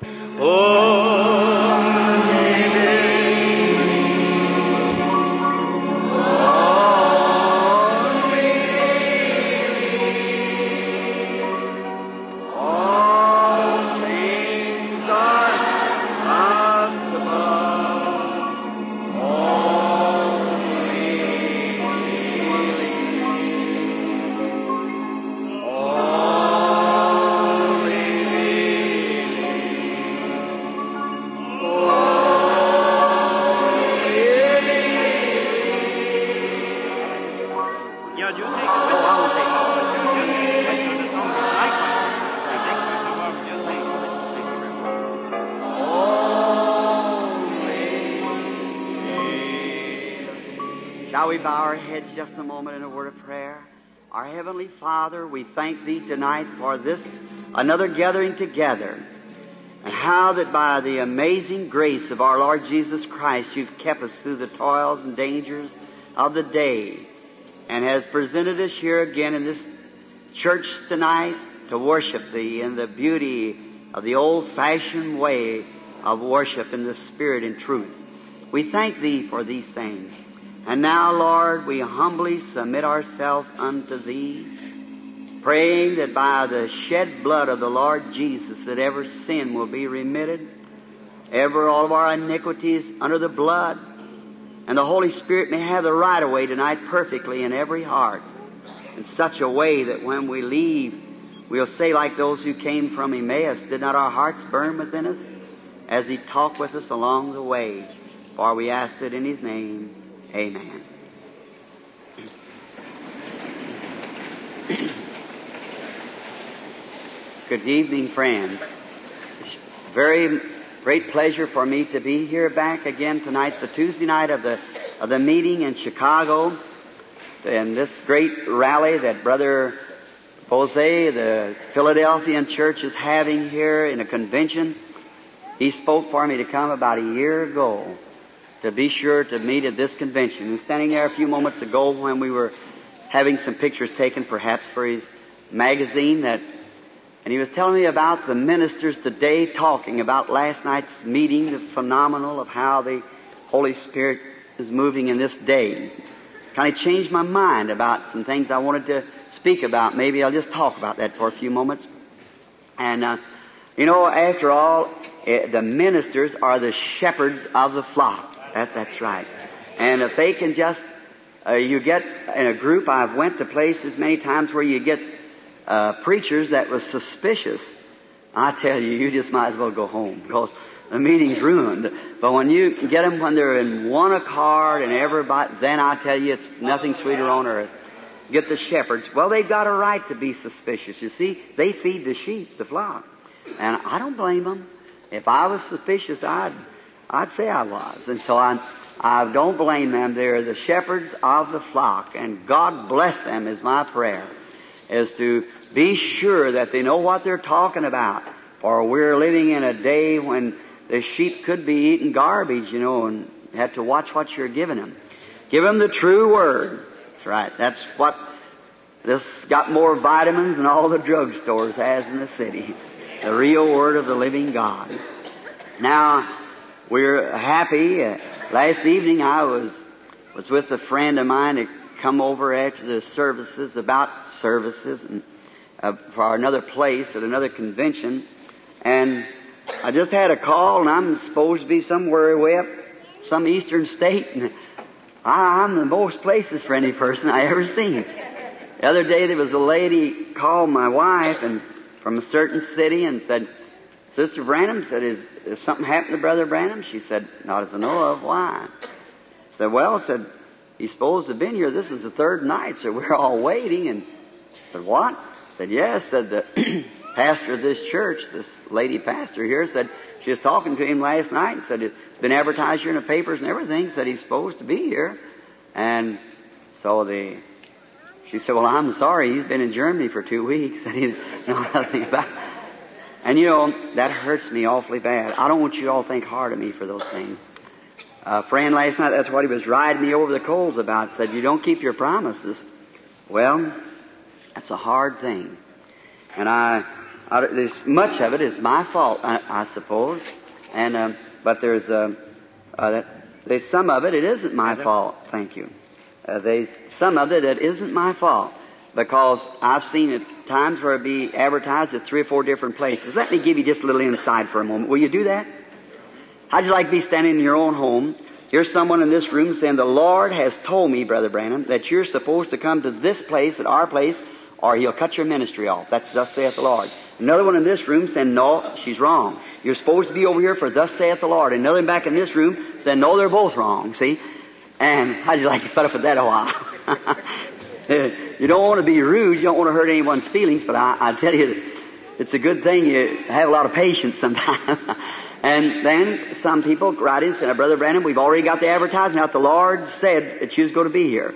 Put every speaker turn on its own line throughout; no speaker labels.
Yeah,
our heads just a moment in a word of prayer? Our Heavenly Father, we thank Thee tonight for this another gathering together. And how that by the amazing grace of our Lord Jesus Christ you've kept us through the toils and dangers of the day and has presented us here again in this church tonight to worship Thee in the beauty of the old-fashioned way of worship in the Spirit and truth. We thank Thee for these things. And now, Lord, we humbly submit ourselves unto Thee, praying that by the shed blood of the Lord Jesus that every sin will be remitted, ever all of our iniquities under the blood, and the Holy Spirit may have the right of way tonight perfectly in every heart, in such a way that when we leave, we'll say like those who came from Emmaus, did not our hearts burn within us as He talked with us along the way? For we asked it in His name. Amen. Good evening, friends. It's very great pleasure for me to be here back again tonight. the Tuesday night of the of the meeting in Chicago, and this great rally that Brother Boze, the Philadelphian church, is having here in a convention. He spoke for me to come about a year ago to be sure to meet at this convention. He was standing there a few moments ago when we were having some pictures taken, perhaps for his magazine that and he was telling me about the ministers today talking about last night's meeting, the phenomenal of how the Holy Spirit is moving in this day. Kind of changed my mind about some things I wanted to speak about. Maybe I'll just talk about that for a few moments. And, uh, you know, after all, eh, the ministers are the shepherds of the flock. That, that's right. And if they can just, uh, you get in a group, I've went to places many times where you get uh, preachers that was suspicious, I tell you, you just might as well go home because the meeting's ruined. But when you get them when they're in one accord and everybody, then I tell you, it's nothing sweeter on earth. Get the shepherds. Well, they've got a right to be suspicious. You see, they feed the sheep, the flock, and I don't blame them. If I was suspicious, I'd I'd say I was, and so I I don't blame them. They're the shepherds of the flock, and God bless them is my prayer is to be sure that they know what they're talking about. For we're living in a day when the sheep could be eating garbage, you know, and have to watch what you're giving them. Give them the true word. That's right. That's what this got more vitamins than all the drugstores has in the city. The real word of the living God. Now, we're happy. Uh, last evening I was was with a friend of mine that come over after the services, about services, and uh, for another place at another convention, and I just had a call, and I'm supposed to be somewhere way up some eastern state, and I, I'm the most places for any person I ever seen. The other day there was a lady called my wife and from a certain city and said, Sister Branham said, is, is something happened to Brother Branham? She said, not as I know of. Why? Said, well, said, he's supposed to have been here. This is the third night, so we're all waiting. And I said, what? I said, yes. Said the pastor of this church, this lady pastor here, said she was talking to him last night and said it's been advertised here in the papers and everything. Said he's supposed to be here. And so the she said, well, I'm sorry. He's been in Germany for two weeks and he doesn't know nothing about it. And you know, that hurts me awfully bad. I don't want you all to think hard of me for those things. A friend last night, that's what he was riding me over the coals about, said, you don't keep your promises. Well, that's a hard thing. And I, I, there's much of it is my fault, I, I suppose, and um, but there's uh, uh, there's some of it it isn't my fault. Thank you. Uh, there's some of it that isn't my fault because I've seen it times where it be advertised at three or four different places. Let me give you just a little insight for a moment. Will you do that? How'd you like to be standing in your own home? Here's someone in this room saying, The Lord has told me, Brother Branham, that you're supposed to come to this place, at our place, or He'll cut your ministry off. That's thus saith the Lord. Another one in this room saying, No, she's wrong. You're supposed to be over here for thus saith the Lord. Another one back in this room saying, No, they're both wrong. See? And how'd you like to put up with that a while? you don't want to be rude. You don't want to hurt anyone's feelings, but I, I tell you, it's a good thing you have a lot of patience sometimes. and then some people write in uh, and say, Brother Branham, we've already got the advertising out. The Lord said that you was going to be here.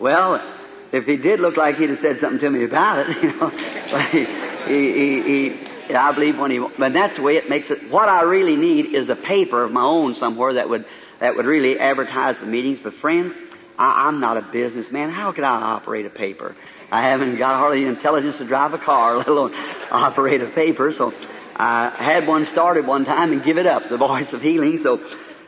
Well, if he did look like he'd have said something to me about it, you know, he, he, he, I believe when he, but that's the way it makes it. What I really need is a paper of my own somewhere that would, that would really advertise the meetings. But friends, I, I'm not a businessman. How could I operate a paper? I haven't got hardly the intelligence to drive a car, let alone operate a paper. So I had one started one time and give it up, the voice of healing. So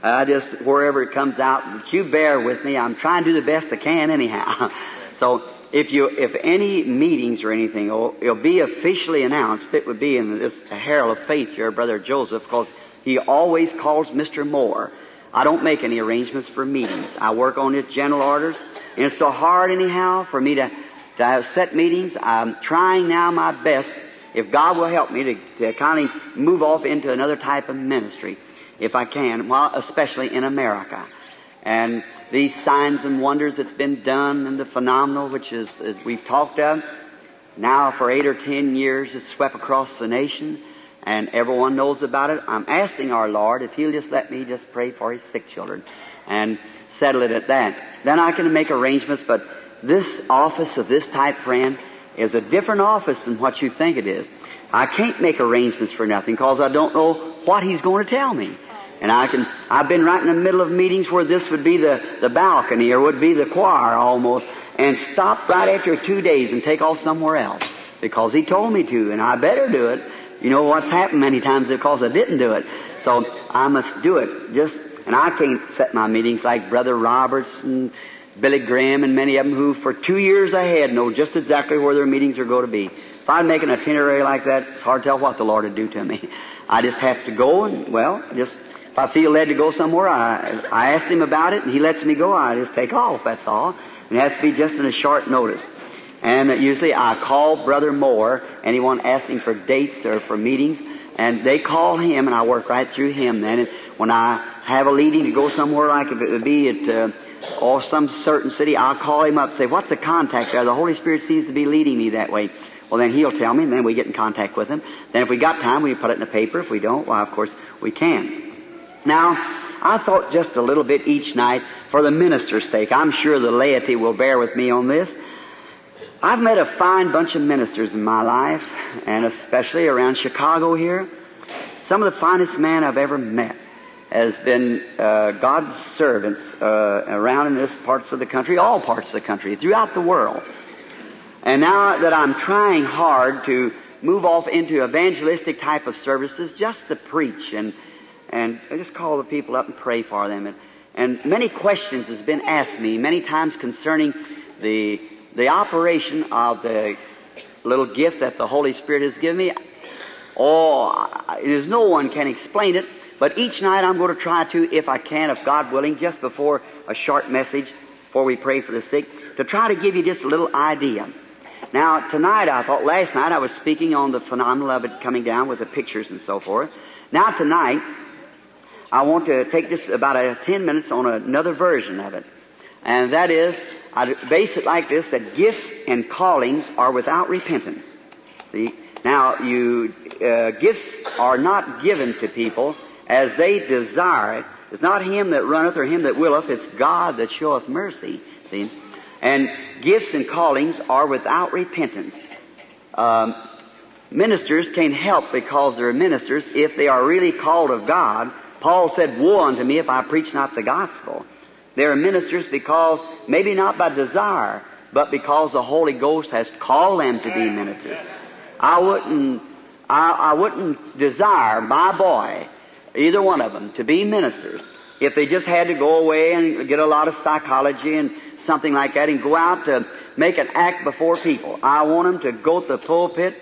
I just, wherever it comes out, you bear with me. I'm trying to do the best I can anyhow. So if you, if any meetings or anything, it'll, it'll be officially announced, it would be in this Herald of Faith here, Brother Joseph, because he always calls Mr. Moore. I don't make any arrangements for meetings. I work on his general orders, and it's so hard anyhow for me to, to have set meetings. I'm trying now my best, if God will help me, to, to kind of move off into another type of ministry, if I can, well, especially in America. And these signs and wonders that's been done and the phenomenal which is, as we've talked of, now for eight or ten years it's swept across the nation and everyone knows about it. I'm asking our Lord if He'll just let me just pray for His sick children and settle it at that. Then I can make arrangements, but this office of this type, friend, is a different office than what you think it is. I can't make arrangements for nothing because I don't know what He's going to tell me. And I can, I've been right in the middle of meetings where this would be the, the balcony or would be the choir almost and stop right after two days and take off somewhere else because he told me to and I better do it. You know what's happened many times because I didn't do it. So I must do it. Just, and I can't set my meetings like Brother Roberts and Billy Graham and many of them who for two years ahead know just exactly where their meetings are going to be. If I make an itinerary like that, it's hard to tell what the Lord would do to me. I just have to go and, well, just if I feel led to go somewhere, I, I ask him about it and he lets me go. I just take off, that's all. And it has to be just in a short notice. And usually I call Brother Moore, anyone asking for dates or for meetings, and they call him and I work right through him then. And when I have a leading to go somewhere, like if it would be at, uh, or some certain city, I'll call him up and say, what's the contact there? The Holy Spirit seems to be leading me that way. Well, then he'll tell me, and then we get in contact with him. Then if we got time, we put it in the paper. If we don't, well, of course, we can. Now, I thought just a little bit each night for the minister's sake. I'm sure the laity will bear with me on this. I've met a fine bunch of ministers in my life, and especially around Chicago here. Some of the finest men I've ever met has been uh, God's servants uh, around in this parts of the country, all parts of the country, throughout the world. And now that I'm trying hard to move off into evangelistic type of services, just to preach and and just call the people up and pray for them. And, and many questions has been asked me many times concerning the the operation of the little gift that the Holy Spirit has given me. Oh, there's no one can explain it. But each night I'm going to try to, if I can, if God willing, just before a short message, before we pray for the sick, to try to give you just a little idea. Now, tonight I thought, last night I was speaking on the phenomenon of it coming down with the pictures and so forth. Now tonight, I want to take just about a 10 minutes on another version of it. And that is, I base it like this, that gifts and callings are without repentance. See? Now, you, uh, gifts are not given to people as they desire it. It's not him that runneth or him that willeth, it's God that showeth mercy. See? And gifts and callings are without repentance. Um, ministers can't help because they're ministers if they are really called of God Paul said, Woe unto me if I preach not the gospel. They are ministers because, maybe not by desire, but because the Holy Ghost has called them to be ministers. I wouldn't, I, I wouldn't desire my boy, either one of them, to be ministers if they just had to go away and get a lot of psychology and something like that and go out to make an act before people. I want them to go to the pulpit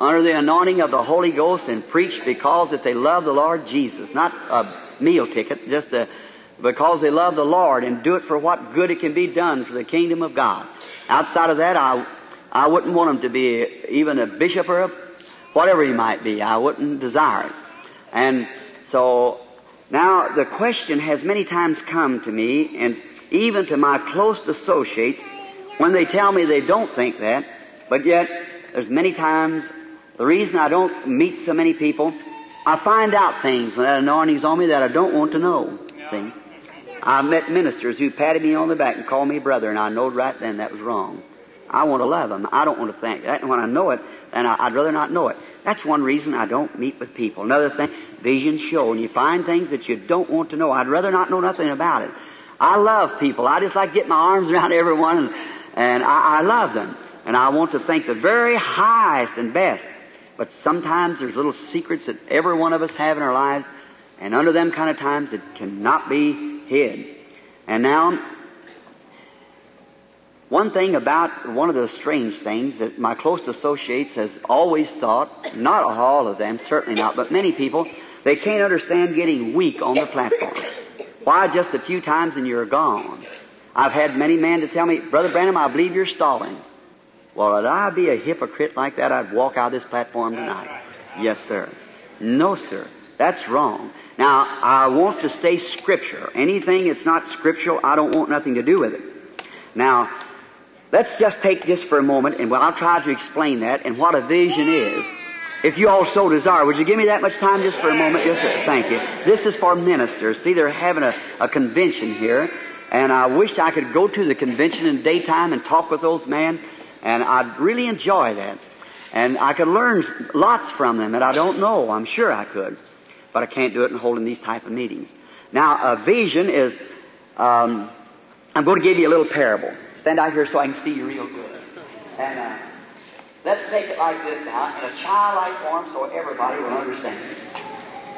under the anointing of the Holy Ghost and preach because that they love the Lord Jesus, not a meal ticket, just a, because they love the Lord and do it for what good it can be done for the kingdom of God. Outside of that, I, I wouldn't want them to be even a bishop or a, whatever he might be. I wouldn't desire it. And so now, the question has many times come to me, and even to my close associates, when they tell me they don't think that, but yet, there's many times, the reason I don't meet so many people, I find out things when that anointing's on me that I don't want to know. See? I met ministers who patted me on the back and called me brother, and I knowed right then that was wrong. I want to love them. I don't want to think that. And when I know it, then I'd rather not know it. That's one reason I don't meet with people. Another thing, visions show, and you find things that you don't want to know. I'd rather not know nothing about it. I love people. I just like to get my arms around everyone, and, and I, I love them. And I want to think the very highest and best. But sometimes there's little secrets that every one of us have in our lives, and under them kind of times it cannot be hid. And now, one thing about one of the strange things that my close associates has always thought, not all of them, certainly not, but many people, they can't understand getting weak on the platform. Why just a few times and you're gone? I've had many men to tell me, Brother Branham, I believe you're stalling. Well, would I be a hypocrite like that? I'd walk out of this platform tonight. Yes, sir. No, sir. That's wrong. Now, I want to stay scripture. Anything that's not scriptural, I don't want nothing to do with it. Now, Let's just take this for a moment, and well, I'll try to explain that and what a vision is. If you all so desire, would you give me that much time just for a moment? Yes, sir. Thank you. This is for ministers. See, they're having a, a convention here, and I wish I could go to the convention in daytime and talk with those men, and I'd really enjoy that. And I could learn lots from them that I don't know. I'm sure I could. But I can't do it in holding these type of meetings. Now, a vision is, um, I'm going to give you a little parable. Stand out here so I can see you real good. And uh, let's take it like this now, in a childlike form so everybody will understand.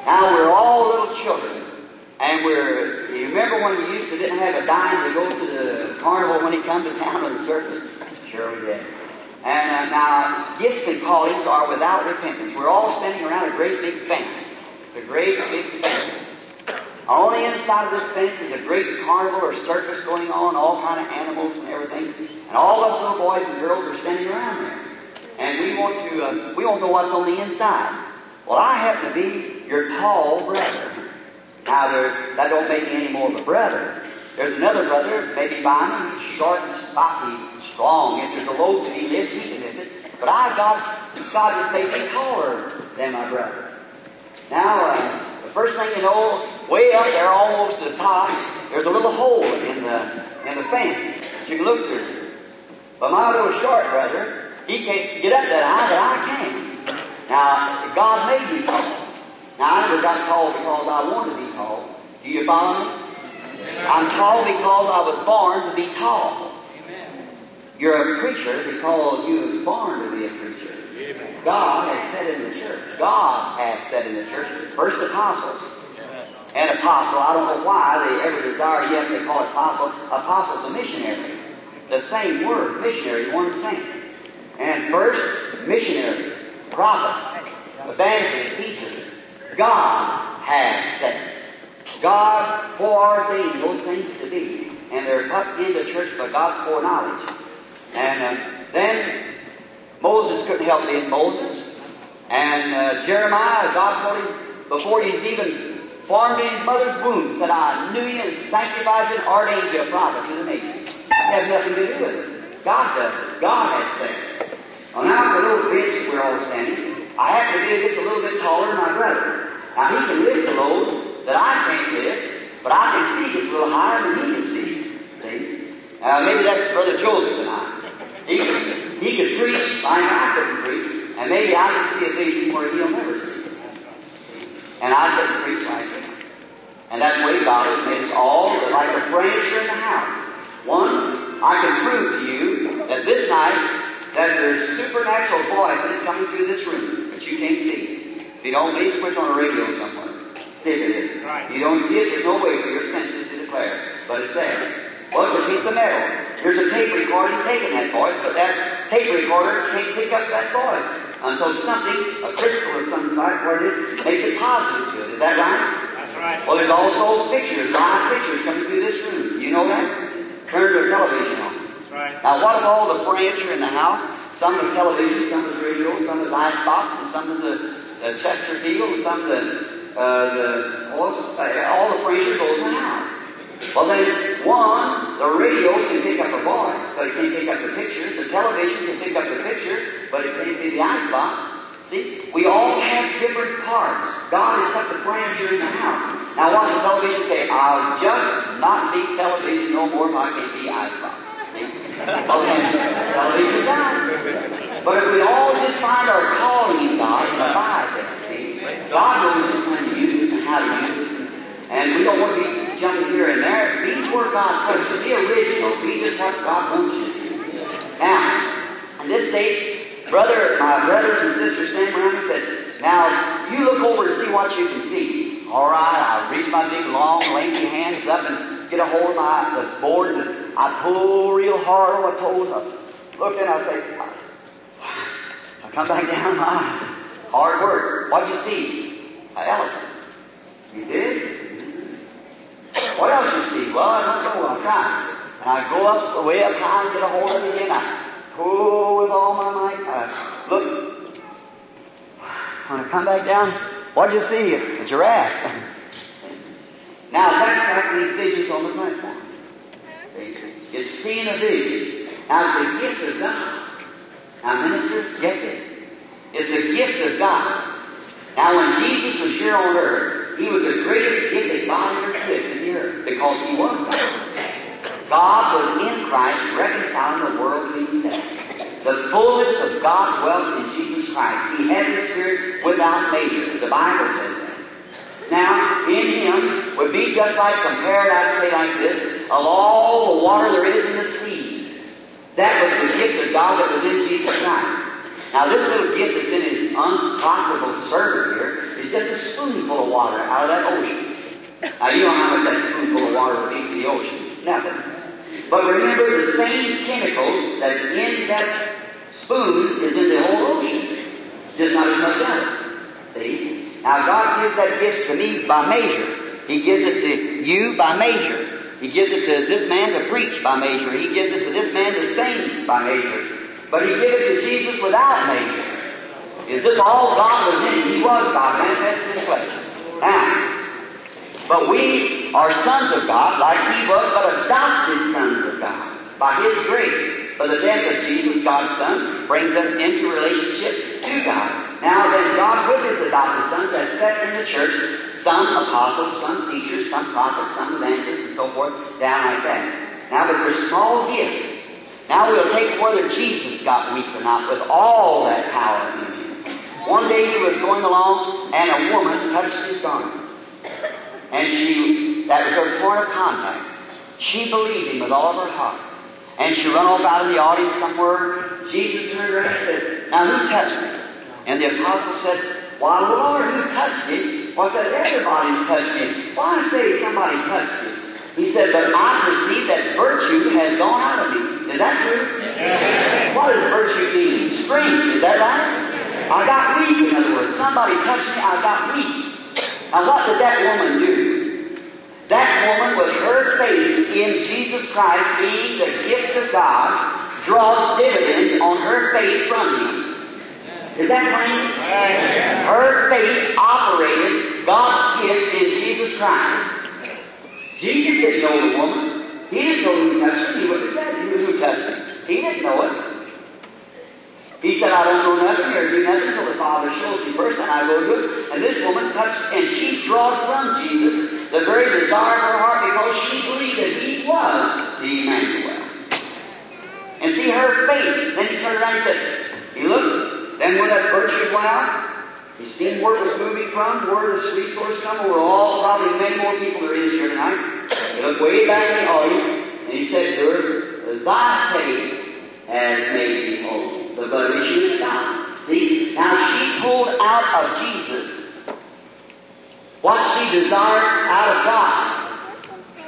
Now we're all little children. And we're, you remember when we used to didn't have a dime to go to the carnival when he come to town on the circus? Sure we did. And uh, now, gifts and callings are without repentance. We're all standing around a great big fence. A great big fence. On the inside of this fence is a great carnival or circus going on, all kind of animals and everything. And all us little boys and girls are standing around there. And we want to, uh, we don't know what's on the inside. Well, I happen to be your tall brother. Now, there, that don't make me any more of a brother. There's another brother, maybe by me, short and stocky, strong. If there's a load to be lifted, he can lift it. But I've got, God just made me taller than my brother. Now, uh, First thing you know, way up there, almost to the top, there's a little hole in the in the fence you can look through. But my little short brother, he can't get up that high, but I can. Now, God made me tall. Now, I never got tall because I wanted to be tall. Do you follow me? I'm tall because I was born to be tall. You're a preacher because you were born to be a preacher. God has said in the church. God has said in the church. First apostles. And apostle, I don't know why they ever desire yet they call it apostle. Apostle's a missionary. The same word, missionary, one thing. And first, missionaries, prophets, evangelists, teachers. God has said. God foreordained those things to be. And they're put in the church by God's foreknowledge. And uh, then Moses couldn't help being Moses. And uh, Jeremiah, God told him before he's even formed in his mother's womb, said, I knew you and sanctified you and ordained you a prophet to the nation. Has nothing to do with it. God does it. God has it. Well, now the little bench we're all standing, I have to be just a little bit taller than my brother. Now he can lift the load that I can't lift, but I can see just a little higher than he can see. See? Uh, maybe that's Brother Joseph and I. He could, he could preach like I couldn't preach, and maybe I could see a vision where he'll never see. And I couldn't preach like him. And that's the way God made us all like the furniture in the house. One, I can prove to you that this night that there's supernatural voices coming through this room that you can't see. If you don't believe, switch on a radio somewhere. See if it is.
Right.
You don't see it, there's no way for your senses to declare. But it's there. Well, it's a piece of metal. There's a tape recorder taking that voice, but that tape recorder can't pick up that voice until something, a crystal of some sort, where it makes it positive to it. Is that right?
That's right.
Well, there's also pictures, live pictures coming through this room. You know that? Turn your television on.
That's right.
Now, what of all the furniture in the house? Some is television, some is radio, some is icebox, and some is the, the Chesterfield, and some the, uh, the, all the furniture goes in the house. Well, then, one, the radio can pick up a voice, but it can't pick up the picture. The television can pick up the picture, but it can't be the icebox. See, we all have different parts. God has put the furniture in the house. Now, watch the television say, I'll just not be television no more if I can't be icebox. See? Okay, television's out. But if we all just find our calling in God and abide there, see, God knows just when to use us and how to use us. And we don't want to be jumping here and there. Be where God puts you. Be original. Be just what God wants you to be. Now, on this date, brother, my brothers and sisters stand around and said, Now, you look over and see what you can see. All right, I reach my big, long, lengthy hands up and get a hold of my the boards, and I pull real hard on my toes. I look and I say, I come back down. My hard work. What'd you see? An elephant. You did? What else you see? Well, I don't know. I'm trying. And I go up, way up high and get a hold of it again. I pull with all my might. I look. When I come back down, what'd you see? A giraffe. now, that's like these visions on the platform. It's seeing a vision. Now, it's a gift of God. Now, ministers, get this. It's a gift of God. Now, when Jesus was here on earth, he was the greatest gift that God because he was God. God was in Christ reconciling the world to himself. The fullness of God dwelt in Jesus Christ. He had the Spirit without measure. The Bible says that. Now, in him would be just like, compared, I'd say like this, of all the water there is in the seas. That was the gift of God that was in Jesus Christ. Now, this little gift that's in his unprofitable servant here is just a spoonful of water out of that ocean. Now, you know how much that spoonful of water be the ocean. Nothing. But remember, the same chemicals that's in that spoon is in the whole ocean. Just not as much of it. See? Now, God gives that gift to me by measure. He gives it to you by measure. He gives it to this man to preach by measure. He gives it to this man to sing by measure. But he gave it to Jesus without measure. Is this all God was in? He was God, manifested in flesh. Now, but we are sons of God, like he was, but adopted sons of God by his grace. For the death of Jesus, God's Son, brings us into relationship to God. Now then, God with his adopted sons has set in the church some apostles, some teachers, some prophets, some evangelists, and so forth, down like that. Now, but there's small gifts. Now we'll take whether Jesus got weak or not with all that power in him. One day he was going along and a woman touched his garment. And she, that was her point of contact. She believed him with all of her heart. And she run off out of the audience somewhere. Jesus turned around and said, Now who touched me? And the apostle said, Why, Lord, who touched me? Well, I said, Everybody's touched me. Why say somebody touched you? He said, But I perceive that virtue has gone out of me. Is that true?
Yes.
What does virtue mean? Strength. Is that right? I got weak, in other words. Somebody touched me, I got weak. Now what did that woman do? That woman, with her faith in Jesus Christ being the gift of God, draws dividends on her faith from Him. Is that plain? Her faith operated God's gift in Jesus Christ. Jesus didn't know the woman. He didn't know who touched him. He would have said he knew who touched him. He didn't know it. He said, I don't know nothing or do nothing till the Father shows me first, and I go do it. And this woman touched, and she drawed from Jesus the very desire of her heart because she believed that he was the Emmanuel. And see her faith. Then he turned around and said, He looked, then when that virtue went out, he seen where was moving from, where the resource come, where all probably many more people are is here tonight. He looked way back in the audience, and he said to her, uh, Thy faith has made thee whole. The blood issue is stopped. See, now she pulled out of Jesus what she desired out of God.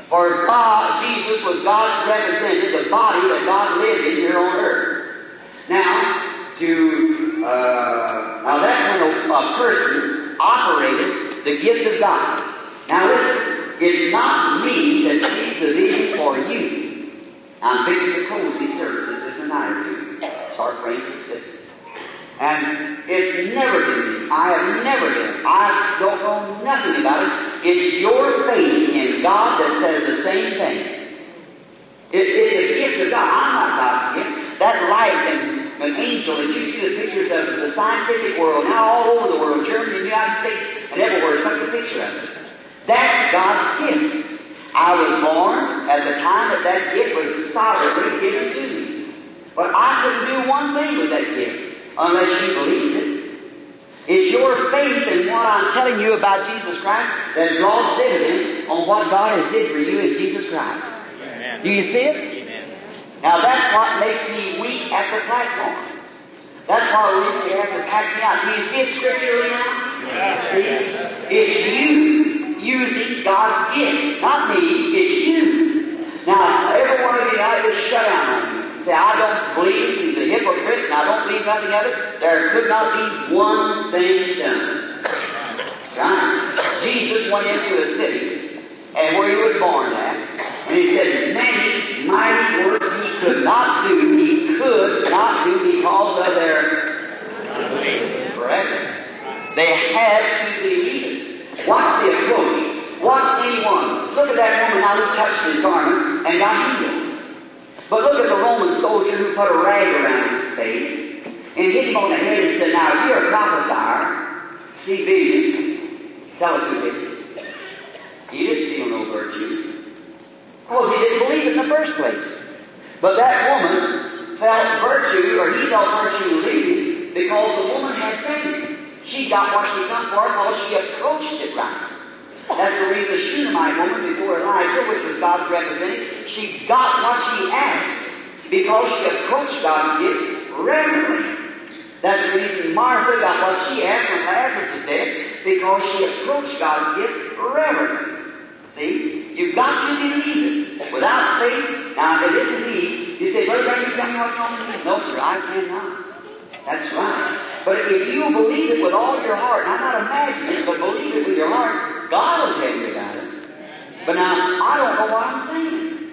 For God, Jesus was God's representative, the body that God lived in here on earth. Now, to uh, now that's when a, a person operated the gift of God. Now listen, it's not me that sees the vision for you. I'm fixing to services just a two. Start praying for. And it's never been me. I have never been. I don't know nothing about it. It's your faith in God that says the same thing. It, it's a gift of God. I'm not God's gift. That light and an angel that you see the pictures of the scientific world, now all over the world, Germany, the United States, and everywhere, took a picture of it. That's God's gift. I was born at the time that that gift was sovereignly given to me. But I couldn't do one thing with that gift unless you believe it. It's your faith in what I'm telling you about Jesus Christ that draws dividends on what God has did for you in Jesus Christ.
Amen.
Do you see it?
Amen.
Now that's what makes me weak at the platform. That's why we have to pack me out. Do you see it scripturally now? See? It's you using God's gift, not me, it's you. Now, every one of you I just shut down on you. Say, I don't believe he's a hypocrite and I don't believe nothing of it. There could not be one thing done. Right? Jesus went into a city and where he was born at, and he said, many mighty works he could not do, he could not do because of their Correct? They had to believe it. Watch the approach. Watch anyone. Look at that woman now who touched his garment and got healed. But look at the Roman soldier who put a rag around his face and hit him on the head and said, Now, you're a prophesier, see visions, tell us who did it. He didn't feel no virtue. Because he didn't believe it in the first place. But that woman felt virtue, or he felt virtue leaving, because the woman had faith. She got what she come for because she approached it right. That's the reason the Shunammite woman before Elijah, which was God's representative, she got what she asked because she approached God's gift reverently. That's the reason Martha got what she asked when Lazarus is dead, because she approached God's gift reverently. See? You've got to believe it. Without faith, now if it isn't me, you say, Brother Branham, you tell me what's wrong with me. No, sir, I cannot. That's right. But if you believe it with all your heart, and I'm not imagining it, but believe it with your heart, God will tell you about it. But now, I don't know what I'm saying.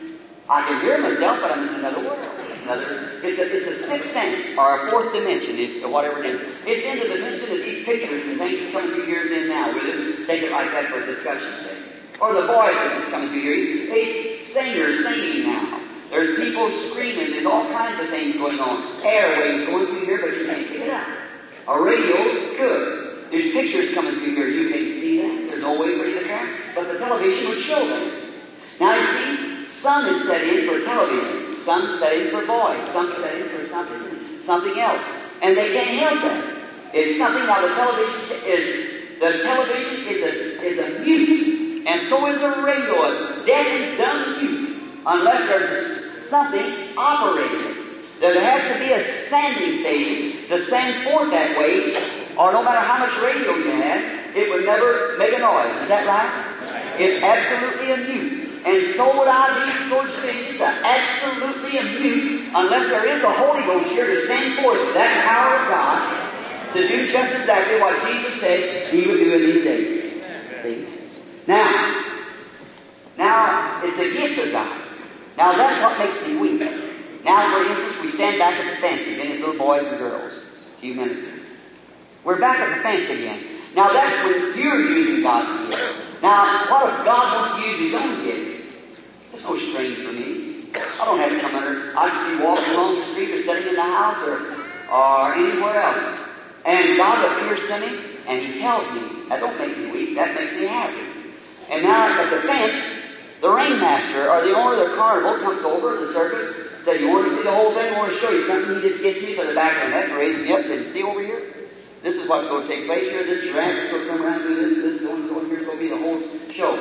I can hear myself, but I'm in another world. Another, it's a, it's a sixth sense, or a fourth dimension, or whatever it is. It's in the dimension of these pictures and things coming through yours in now. We'll just take it like that for discussion's sake. Or the voice that's coming through here. It's singers singing now. There's people screaming. There's all kinds of things going on. Airwaves going through here, but you can't pick it up. A radio, good. There's pictures coming through here. You can't see that. There's no way for you to tell. But the television would show them. Now you see, some is studying for television. Some studying for voice. Some studying for something, something else. And they can't help that. It's something now the television is, the television is a, is a mute. And so is a radio, a and dumb mute. Unless there's something operating. There has to be a sanding station to send forth that way, or no matter how much radio you had, it would never make a noise. Is that right? It's absolutely a mute. And so would I be towards things absolutely a mute unless there is the Holy Ghost here to send forth that power of God to do just exactly what Jesus said He would do in these days. See? Now, now it's a gift of God. Now that's what makes me weak. Now, for instance, we stand back at the fence again as little boys and girls, few ministers. We're back at the fence again. Now that's when you're using God's gift. Now, what if God wants to use His own gift? It's no strain for me. I don't have to come under. I just be walking along the street or sitting in the house or, or anywhere else. And God appears to me and He tells me. That don't make me weak. That makes me happy. And now at the fence, the ringmaster or the owner of the carnival comes over to the circus, said, You want to see the whole thing? I want to show you something. He just gets me to the back of the and raises me up says, See over here? This is what's going to take place here. This giraffe is going to come around do this, this, going, going here. It's going to be the whole show.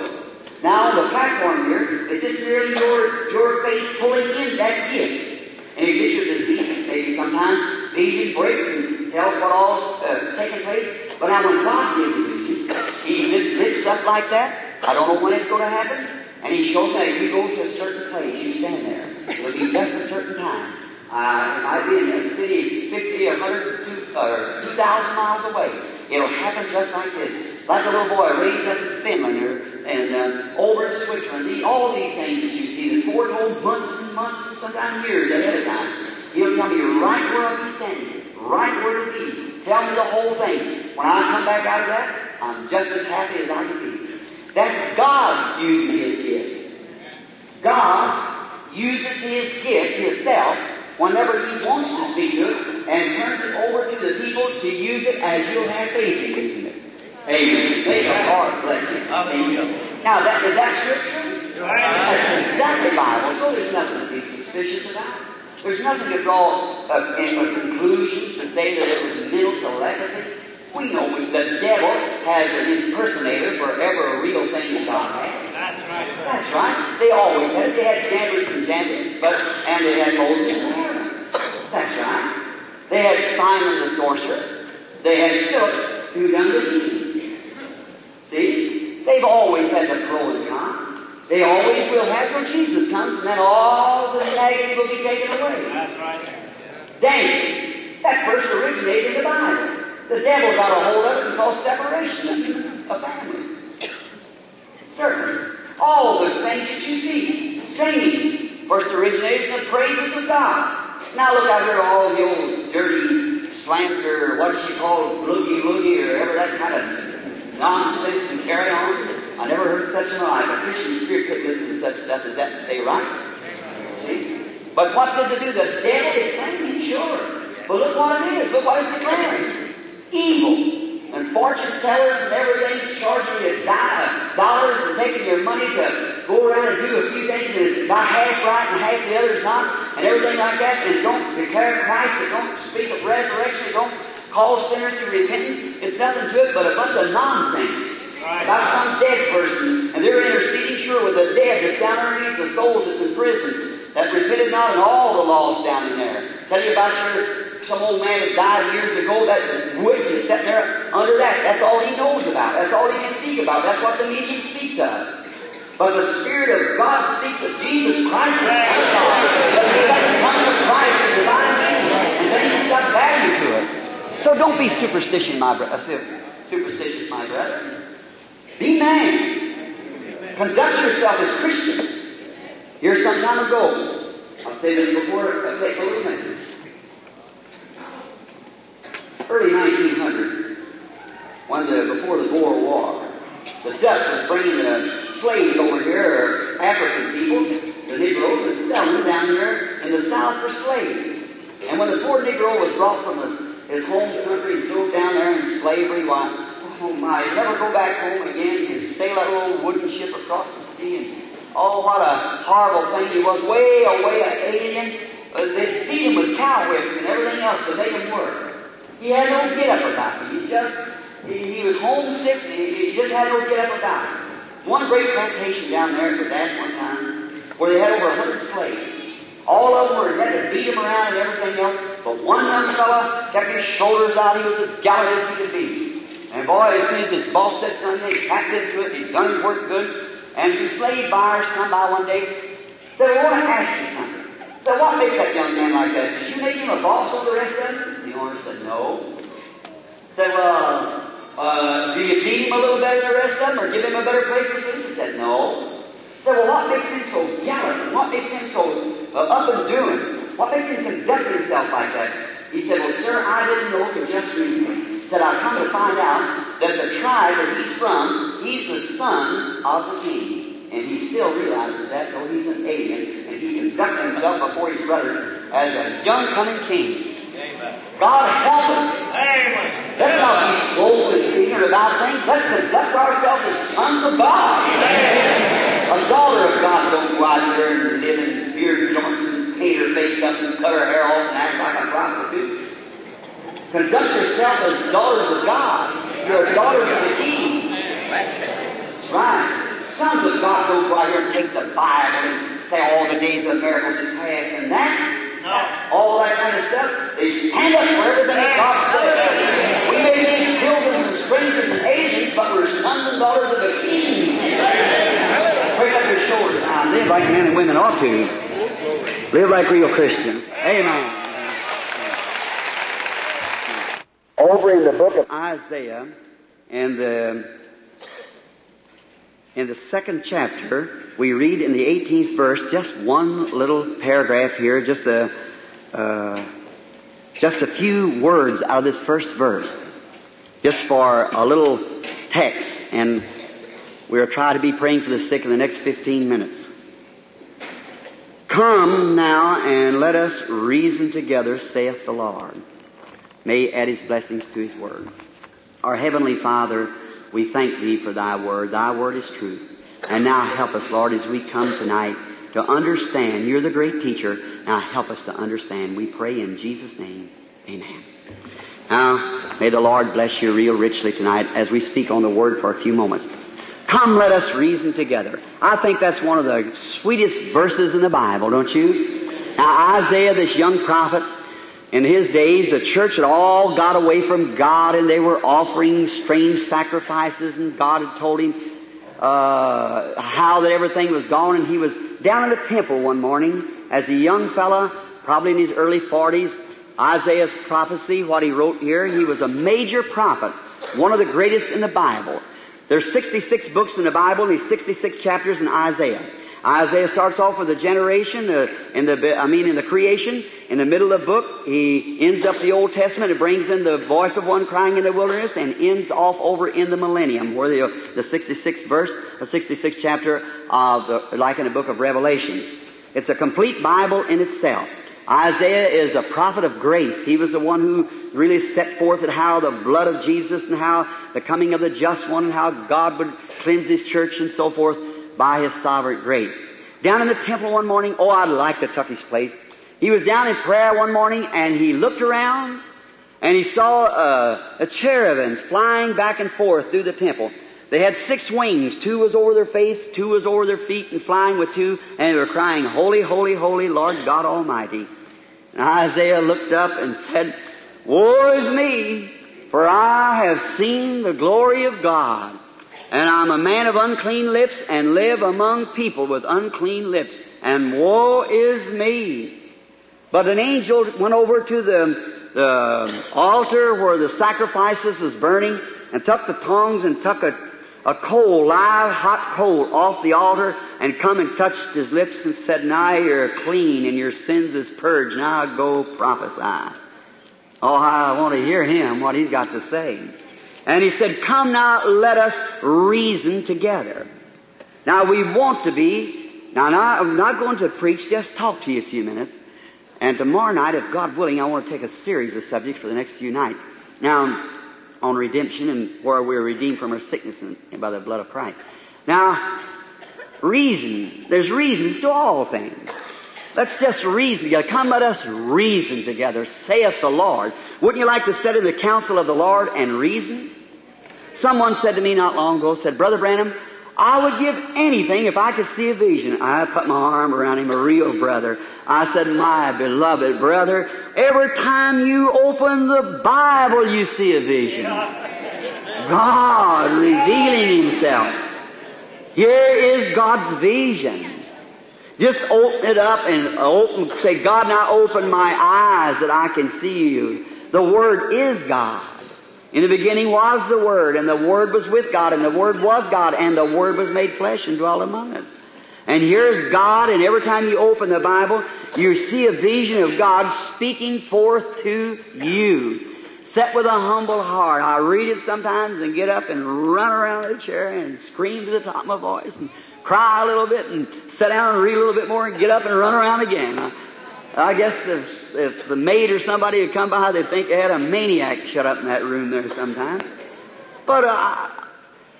Now on the platform here, it's just merely your, your faith pulling in that gift. And it gets your disease, maybe sometimes vision breaks and tells what all's uh, taking place. But now when God gives a vision, He this, this stuff like that, I don't know when it's going to happen, and He shows that if you go to a certain place, you stand there. It'll be just a certain time. Uh, it might be in a city 50, 100, two, or 2,000 miles away. It'll happen just like this. Like a little boy raised up in Finland or and uh, over in Switzerland. The, all these things that you see, that's foretold months and months and sometimes years ahead of time. He'll tell me right where I'll be standing, right where to be. Tell me the whole thing. When I come back out of that, I'm just as happy as I can be. That's God using His gift. God uses His gift, Himself, whenever He wants to speak to it, and turns it over to the people to use it as you'll have faith in using it. Amen. May the Lord bless you. Amen. Now, that, is that Scripture? That's exactly Bible, so there's nothing to be suspicious about. There's nothing to draw uh, conclusions to say that it was mental telepathy. We know the devil has an impersonator for every real thing that God has.
That's right.
That's right. They always had. They had Jannes and Jambres, but and they had Moses and Aaron. That's right. They had Simon the sorcerer. They had Philip who done the healing. See, they've always had the pro and con. They always will have till Jesus comes, and then all the negative will be taken away.
That's right.
Dancing. That first originated in the Bible. The devil got a hold of it and caused separation of families. Certainly. All the things that you see. Singing first originated in the praises of God. Now look out here, all the old dirty slander, what she called boogie woogie, or ever that kind of nonsense and carry on. I never heard such in my life. A Christian spirit couldn't listen to such stuff as that and stay right. See? But what did they do? The devil is singing, sure. But look what it is. Look what it's declaring. Evil. And fortune tellers and everything charging you dollars and taking your money to go around and do a few things and it's not half right and half the other's not, and everything like that, and don't declare Christ, and don't speak of resurrection, and don't call sinners to repentance. It's nothing to it but a bunch of nonsense
Right.
about some dead person, and they're interceding sure with the dead that's down underneath the souls that's in prison, that repented not, and all the lost down in there. Tell you about your some old man that died years ago, that witch is sitting there under that. That's all he knows about. That's all he can speak about. That's what the medium speaks of. But the Spirit of God speaks of Jesus Christ as Son of God. That he doesn't come to Christ in divine meaning, and then he's got value to it. So don't be superstitious, my brother. Superstitious, my brother. Be man. Conduct yourself as Christian. Here some time ago, I'll say this before a little minute. Early 1900, when the, before the Boer War, the Dutch was bringing the slaves over here, African people, the Negroes, and selling them down here in the South for slaves. And when the poor Negro was brought from his, his home country and thrown down there in slavery, why, Oh my, he'd never go back home again. He'd sail that little wooden ship across the sea and oh, what a horrible thing he was. Way away an alien. Uh, they'd beat him with cow whips and everything else to make him work. He had no get up about it. He just, he, he was homesick. He, he just had no get up about it. One great plantation down there at Ash one time where they had over a hundred slaves. All of them were had to beat him around and everything else, but one young fellow kept his shoulders out. He was as gallant as he could be. And boy, as soon as his boss said something, he hacked into it, he done his work good. And some slave buyers come by one day, said, I want to ask you something. Said, what makes that young man like that? Did you make him a boss over the rest of them? The owner said, no. Said, well, uh, do you feed him a little better than the rest of them, or give him a better place to sleep? He said, no. Said, well, what makes him so gallant? What makes him so uh, up and doing? What makes him conduct himself like that? He said, well, sir, I didn't know till just recently. Said, I've come to find out that the tribe that he's from, he's the son of the king. And he still realizes that, though he's an alien, and he conducts himself before his brothers as a young coming king. God help us.
Amen.
Let's not be and ignorant about things. Let's conduct ourselves as sons of God. A daughter of God don't go out there and live in beard joints and paint her face up and cut her hair off and act like a prostitute. Conduct yourself as daughters of God. You're daughters of the King. That's right. Sons of God don't go out here and take the Bible and say all the days of miracles is past and that.
No.
All that kind of stuff. They stand up for everything that God says. We may be buildings and strangers and aliens, but we're sons and daughters of the King. Put up your shoulders now. Live like men and women ought to. Live like real Christians. Amen. Over in the book of Isaiah, and the in the second chapter, we read in the 18th verse just one little paragraph here, just a, uh, just a few words out of this first verse, just for a little text, and we'll try to be praying for the sick in the next 15 minutes. Come now and let us reason together, saith the Lord. May he add his blessings to his word. Our Heavenly Father, we thank Thee for Thy Word. Thy Word is truth. And now help us, Lord, as we come tonight to understand. You're the great teacher. Now help us to understand. We pray in Jesus' name. Amen. Now, may the Lord bless you real richly tonight as we speak on the Word for a few moments. Come, let us reason together. I think that's one of the sweetest verses in the Bible, don't you? Now, Isaiah, this young prophet, in his days, the church had all got away from God and they were offering strange sacrifices and God had told him uh, how that everything was gone and he was down in the temple one morning as a young fella, probably in his early 40s, Isaiah's prophecy, what he wrote here, he was a major prophet, one of the greatest in the Bible. There's 66 books in the Bible and these 66 chapters in Isaiah. Isaiah starts off with a generation uh, in the, I mean, in the creation. In the middle of the book, he ends up the Old Testament and brings in the voice of one crying in the wilderness and ends off over in the millennium, where the, the 66th verse, the 66th chapter of the, like in the book of Revelations. It's a complete Bible in itself. Isaiah is a prophet of grace. He was the one who really set forth at how the blood of Jesus and how the coming of the just one and how God would cleanse His church and so forth by His sovereign grace. Down in the temple one morning, oh, I'd like to tuck his place. He was down in prayer one morning and he looked around and he saw uh, a cherubims flying back and forth through the temple. They had six wings. Two was over their face, two was over their feet, and flying with two, and they were crying, Holy, holy, holy, Lord God Almighty. And Isaiah looked up and said, Woe is me, for I have seen the glory of God and I'm a man of unclean lips and live among people with unclean lips. And woe is me. But an angel went over to the, the altar where the sacrifices was burning and took the tongs and took a, a coal, live hot coal off the altar and come and touched his lips and said, now you're clean and your sins is purged. Now go prophesy. Oh, I want to hear him, what he's got to say. And he said, come now, let us reason together. Now we want to be, now I'm not going to preach, just talk to you a few minutes. And tomorrow night, if God willing, I want to take a series of subjects for the next few nights. Now, on redemption and where we're redeemed from our sickness and by the blood of Christ. Now, reason. There's reasons to all things. Let's just reason together. Come, let us reason together, saith the Lord. Wouldn't you like to sit in the council of the Lord and reason? Someone said to me not long ago, said, Brother Branham, I would give anything if I could see a vision. I put my arm around him, a real brother. I said, my beloved brother, every time you open the Bible, you see a vision. God revealing Himself. Here is God's vision. Just open it up and open, say, God, now open my eyes that I can see you. The Word is God. In the beginning was the Word, and the Word was with God, and the Word was God, and the Word was made flesh and dwelt among us. And here's God, and every time you open the Bible, you see a vision of God speaking forth to you. Set with a humble heart. I read it sometimes and get up and run around the chair and scream to the top of my voice and cry a little bit and sit down and read a little bit more and get up and run around again. I, guess if, if the maid or somebody had come by, they'd think they had a maniac shut up in that room there sometime. But, uh,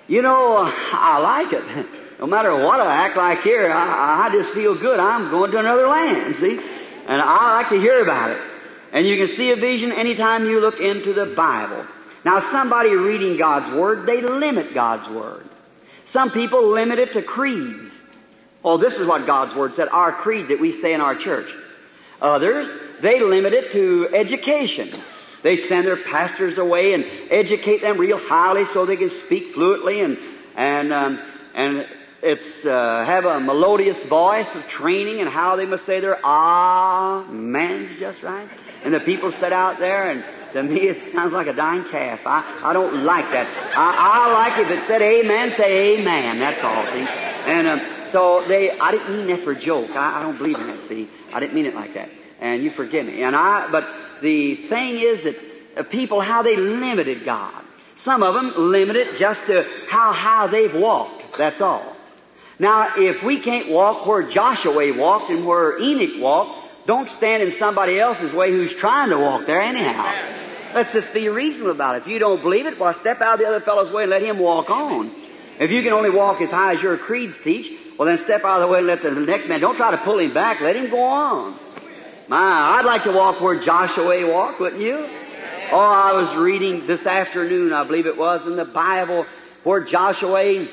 you know, I like it. No matter what I act like here, I, I just feel good. I'm going to another land, see? And I like to hear about it. And you can see a vision anytime you look into the Bible. Now somebody reading God's Word, they limit God's Word. Some people limit it to creeds. Oh, this is what God's Word said, our creed that we say in our church. Others, they limit it to education. They send their pastors away and educate them real highly so they can speak fluently and and um, and it's uh, have a melodious voice of training and how they must say their ah man's just right. And the people sit out there, and to me it sounds like a dying calf. I, I don't like that. I, I like if it said amen, say amen. That's all. See, and um, so they. I didn't mean that for a joke. I, I don't believe in that. See, I didn't mean it like that. And you forgive me. And I. But the thing is that uh, people how they limited God. Some of them limited just to how high they've walked. That's all. Now, if we can't walk where Joshua walked and where Enoch walked, don't stand in somebody else's way who's trying to walk there anyhow. Let's just be reasonable about it. If you don't believe it, well, step out of the other fellow's way and let him walk on. If you can only walk as high as your creeds teach, well then step out of the way and let the next man, don't try to pull him back, let him go on. My, I'd like to walk where Joshua walked, wouldn't you? Oh, I was reading this afternoon, I believe it was, in the Bible, where Joshua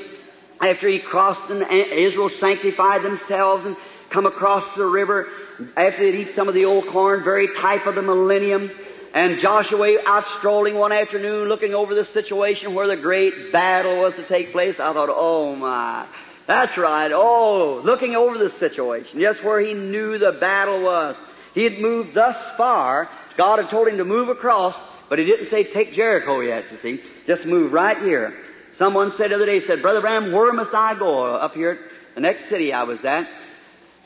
after he crossed and Israel sanctified themselves and come across the river, after they'd eat some of the old corn, very type of the millennium, and Joshua out strolling one afternoon looking over the situation where the great battle was to take place, I thought, oh my, that's right, oh, looking over the situation, just where he knew the battle was. He had moved thus far, God had told him to move across, but he didn't say take Jericho yet, you see. Just move right here. Someone said the other day, said, Brother Branham, where must I go? Up here at the next city I was at,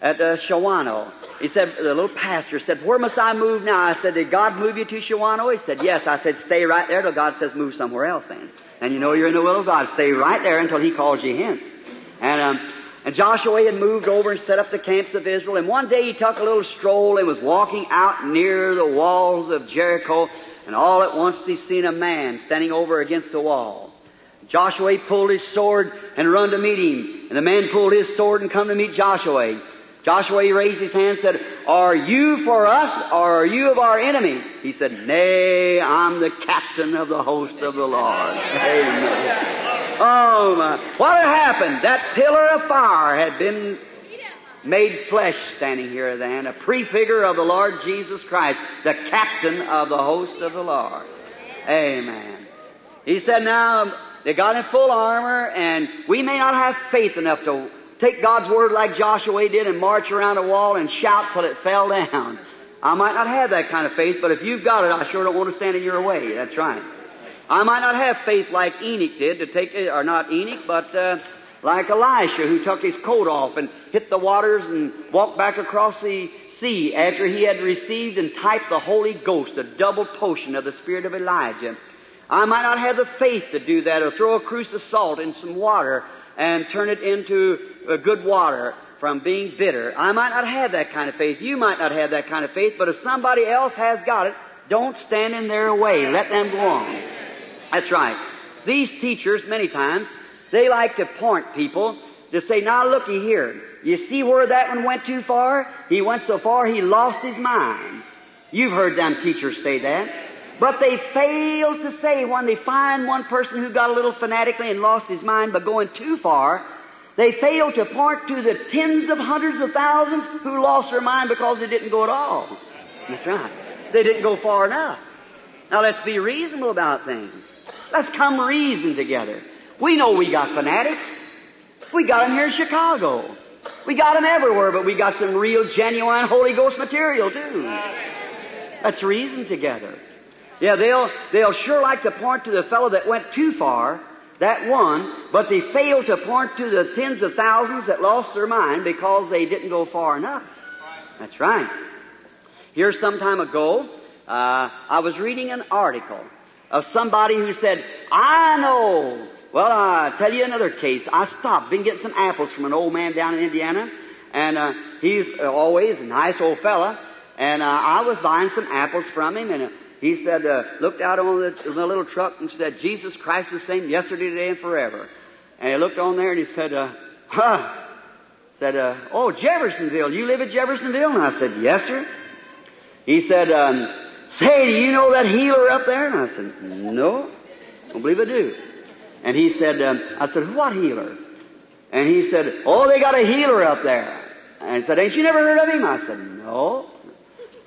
at uh, Shawano. He said, the little pastor said, where must I move now? I said, did God move you to Shawano? He said, yes. I said, stay right there till God says move somewhere else then. And you know you're in the will of God. Stay right there until He calls you hence. And, um, and Joshua had moved over and set up the camps of Israel. And one day he took a little stroll and was walking out near the walls of Jericho. And all at once he seen a man standing over against the wall. Joshua pulled his sword and run to meet him. And the man pulled his sword and come to meet Joshua. Joshua raised his hand and said, Are you for us or are you of our enemy? He said, Nay, I'm the captain of the host of the Lord. Amen. Oh my. What had happened? That pillar of fire had been made flesh standing here then, a prefigure of the Lord Jesus Christ, the captain of the host of the Lord. Amen. He said, Now, they got in full armor, and we may not have faith enough to take God's word like Joshua did and march around a wall and shout till it fell down. I might not have that kind of faith, but if you've got it, I sure don't want to stand in your way. That's right. I might not have faith like Enoch did to take or not Enoch, but uh, like Elisha who took his coat off and hit the waters and walked back across the sea after he had received and typed the Holy Ghost, a double potion of the Spirit of Elijah. I might not have the faith to do that or throw a cruse of salt in some water and turn it into a good water from being bitter. I might not have that kind of faith. You might not have that kind of faith, but if somebody else has got it, don't stand in their way. Let them go on. That's right. These teachers, many times, they like to point people to say, now looky here. You see where that one went too far? He went so far he lost his mind. You've heard them teachers say that. But they fail to say when they find one person who got a little fanatically and lost his mind by going too far, they fail to point to the tens of hundreds of thousands who lost their mind because they didn't go at all. That's right. They didn't go far enough. Now let's be reasonable about things. Let's come reason together. We know we got fanatics. We got them here in Chicago. We got them everywhere, but we got some real, genuine Holy Ghost material too. Let's reason together. Yeah, they'll, they'll sure like to point to the fellow that went too far, that one, but they fail to point to the tens of thousands that lost their mind because they didn't go far enough. That's right. Here some time ago, uh, I was reading an article of somebody who said, I know. Well, I'll tell you another case. I stopped, been getting some apples from an old man down in Indiana, and uh, he's always a nice old fella, and uh, I was buying some apples from him, and he said, uh, looked out on the, the, little truck and said, Jesus Christ is the same yesterday, today, and forever. And he looked on there and he said, uh, huh, said, uh, oh, Jeffersonville, you live at Jeffersonville? And I said, yes, sir. He said, um, say, do you know that healer up there? And I said, no, I don't believe I do. And he said, um, I said, what healer? And he said, oh, they got a healer up there. And he said, ain't you never heard of him? I said, no.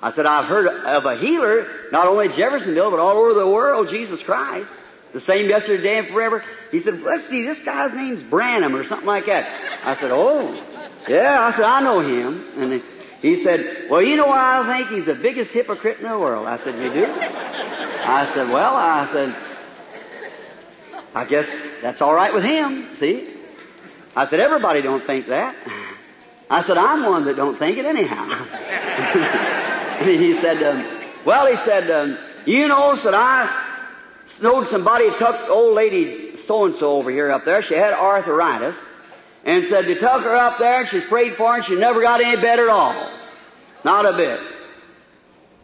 I said, I've heard of a healer, not only Jeffersonville, but all over the world, Jesus Christ. The same yesterday and forever. He said, let's see, this guy's name's Branham or something like that. I said, oh, yeah. I said, I know him. And he said, well, you know what I think? He's the biggest hypocrite in the world. I said, you do? I said, well, I said, I guess that's all right with him, see? I said, everybody don't think that. I said, I'm one that don't think it anyhow. he said, um, well, he said, um, you know, said I knowed somebody took old lady so-and-so over here up there. She had arthritis. And said they took her up there and she's prayed for her and she never got any better at all. Not a bit.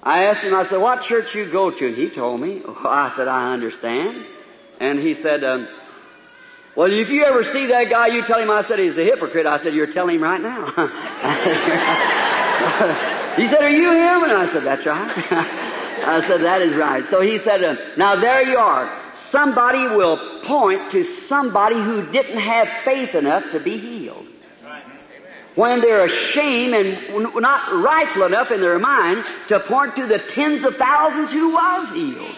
I asked him, I said, what church you go to? And he told me. I said, I understand. And he said, um, well, if you ever see that guy, you tell him I said he's a hypocrite. I said, you're telling him right now. he said, are you him? And I said, that's right. I said, that is right. So he said, now there you are. Somebody will point to somebody who didn't have faith enough to be healed. When they're ashamed and not rightful enough in their mind to point to the tens of thousands who was healed.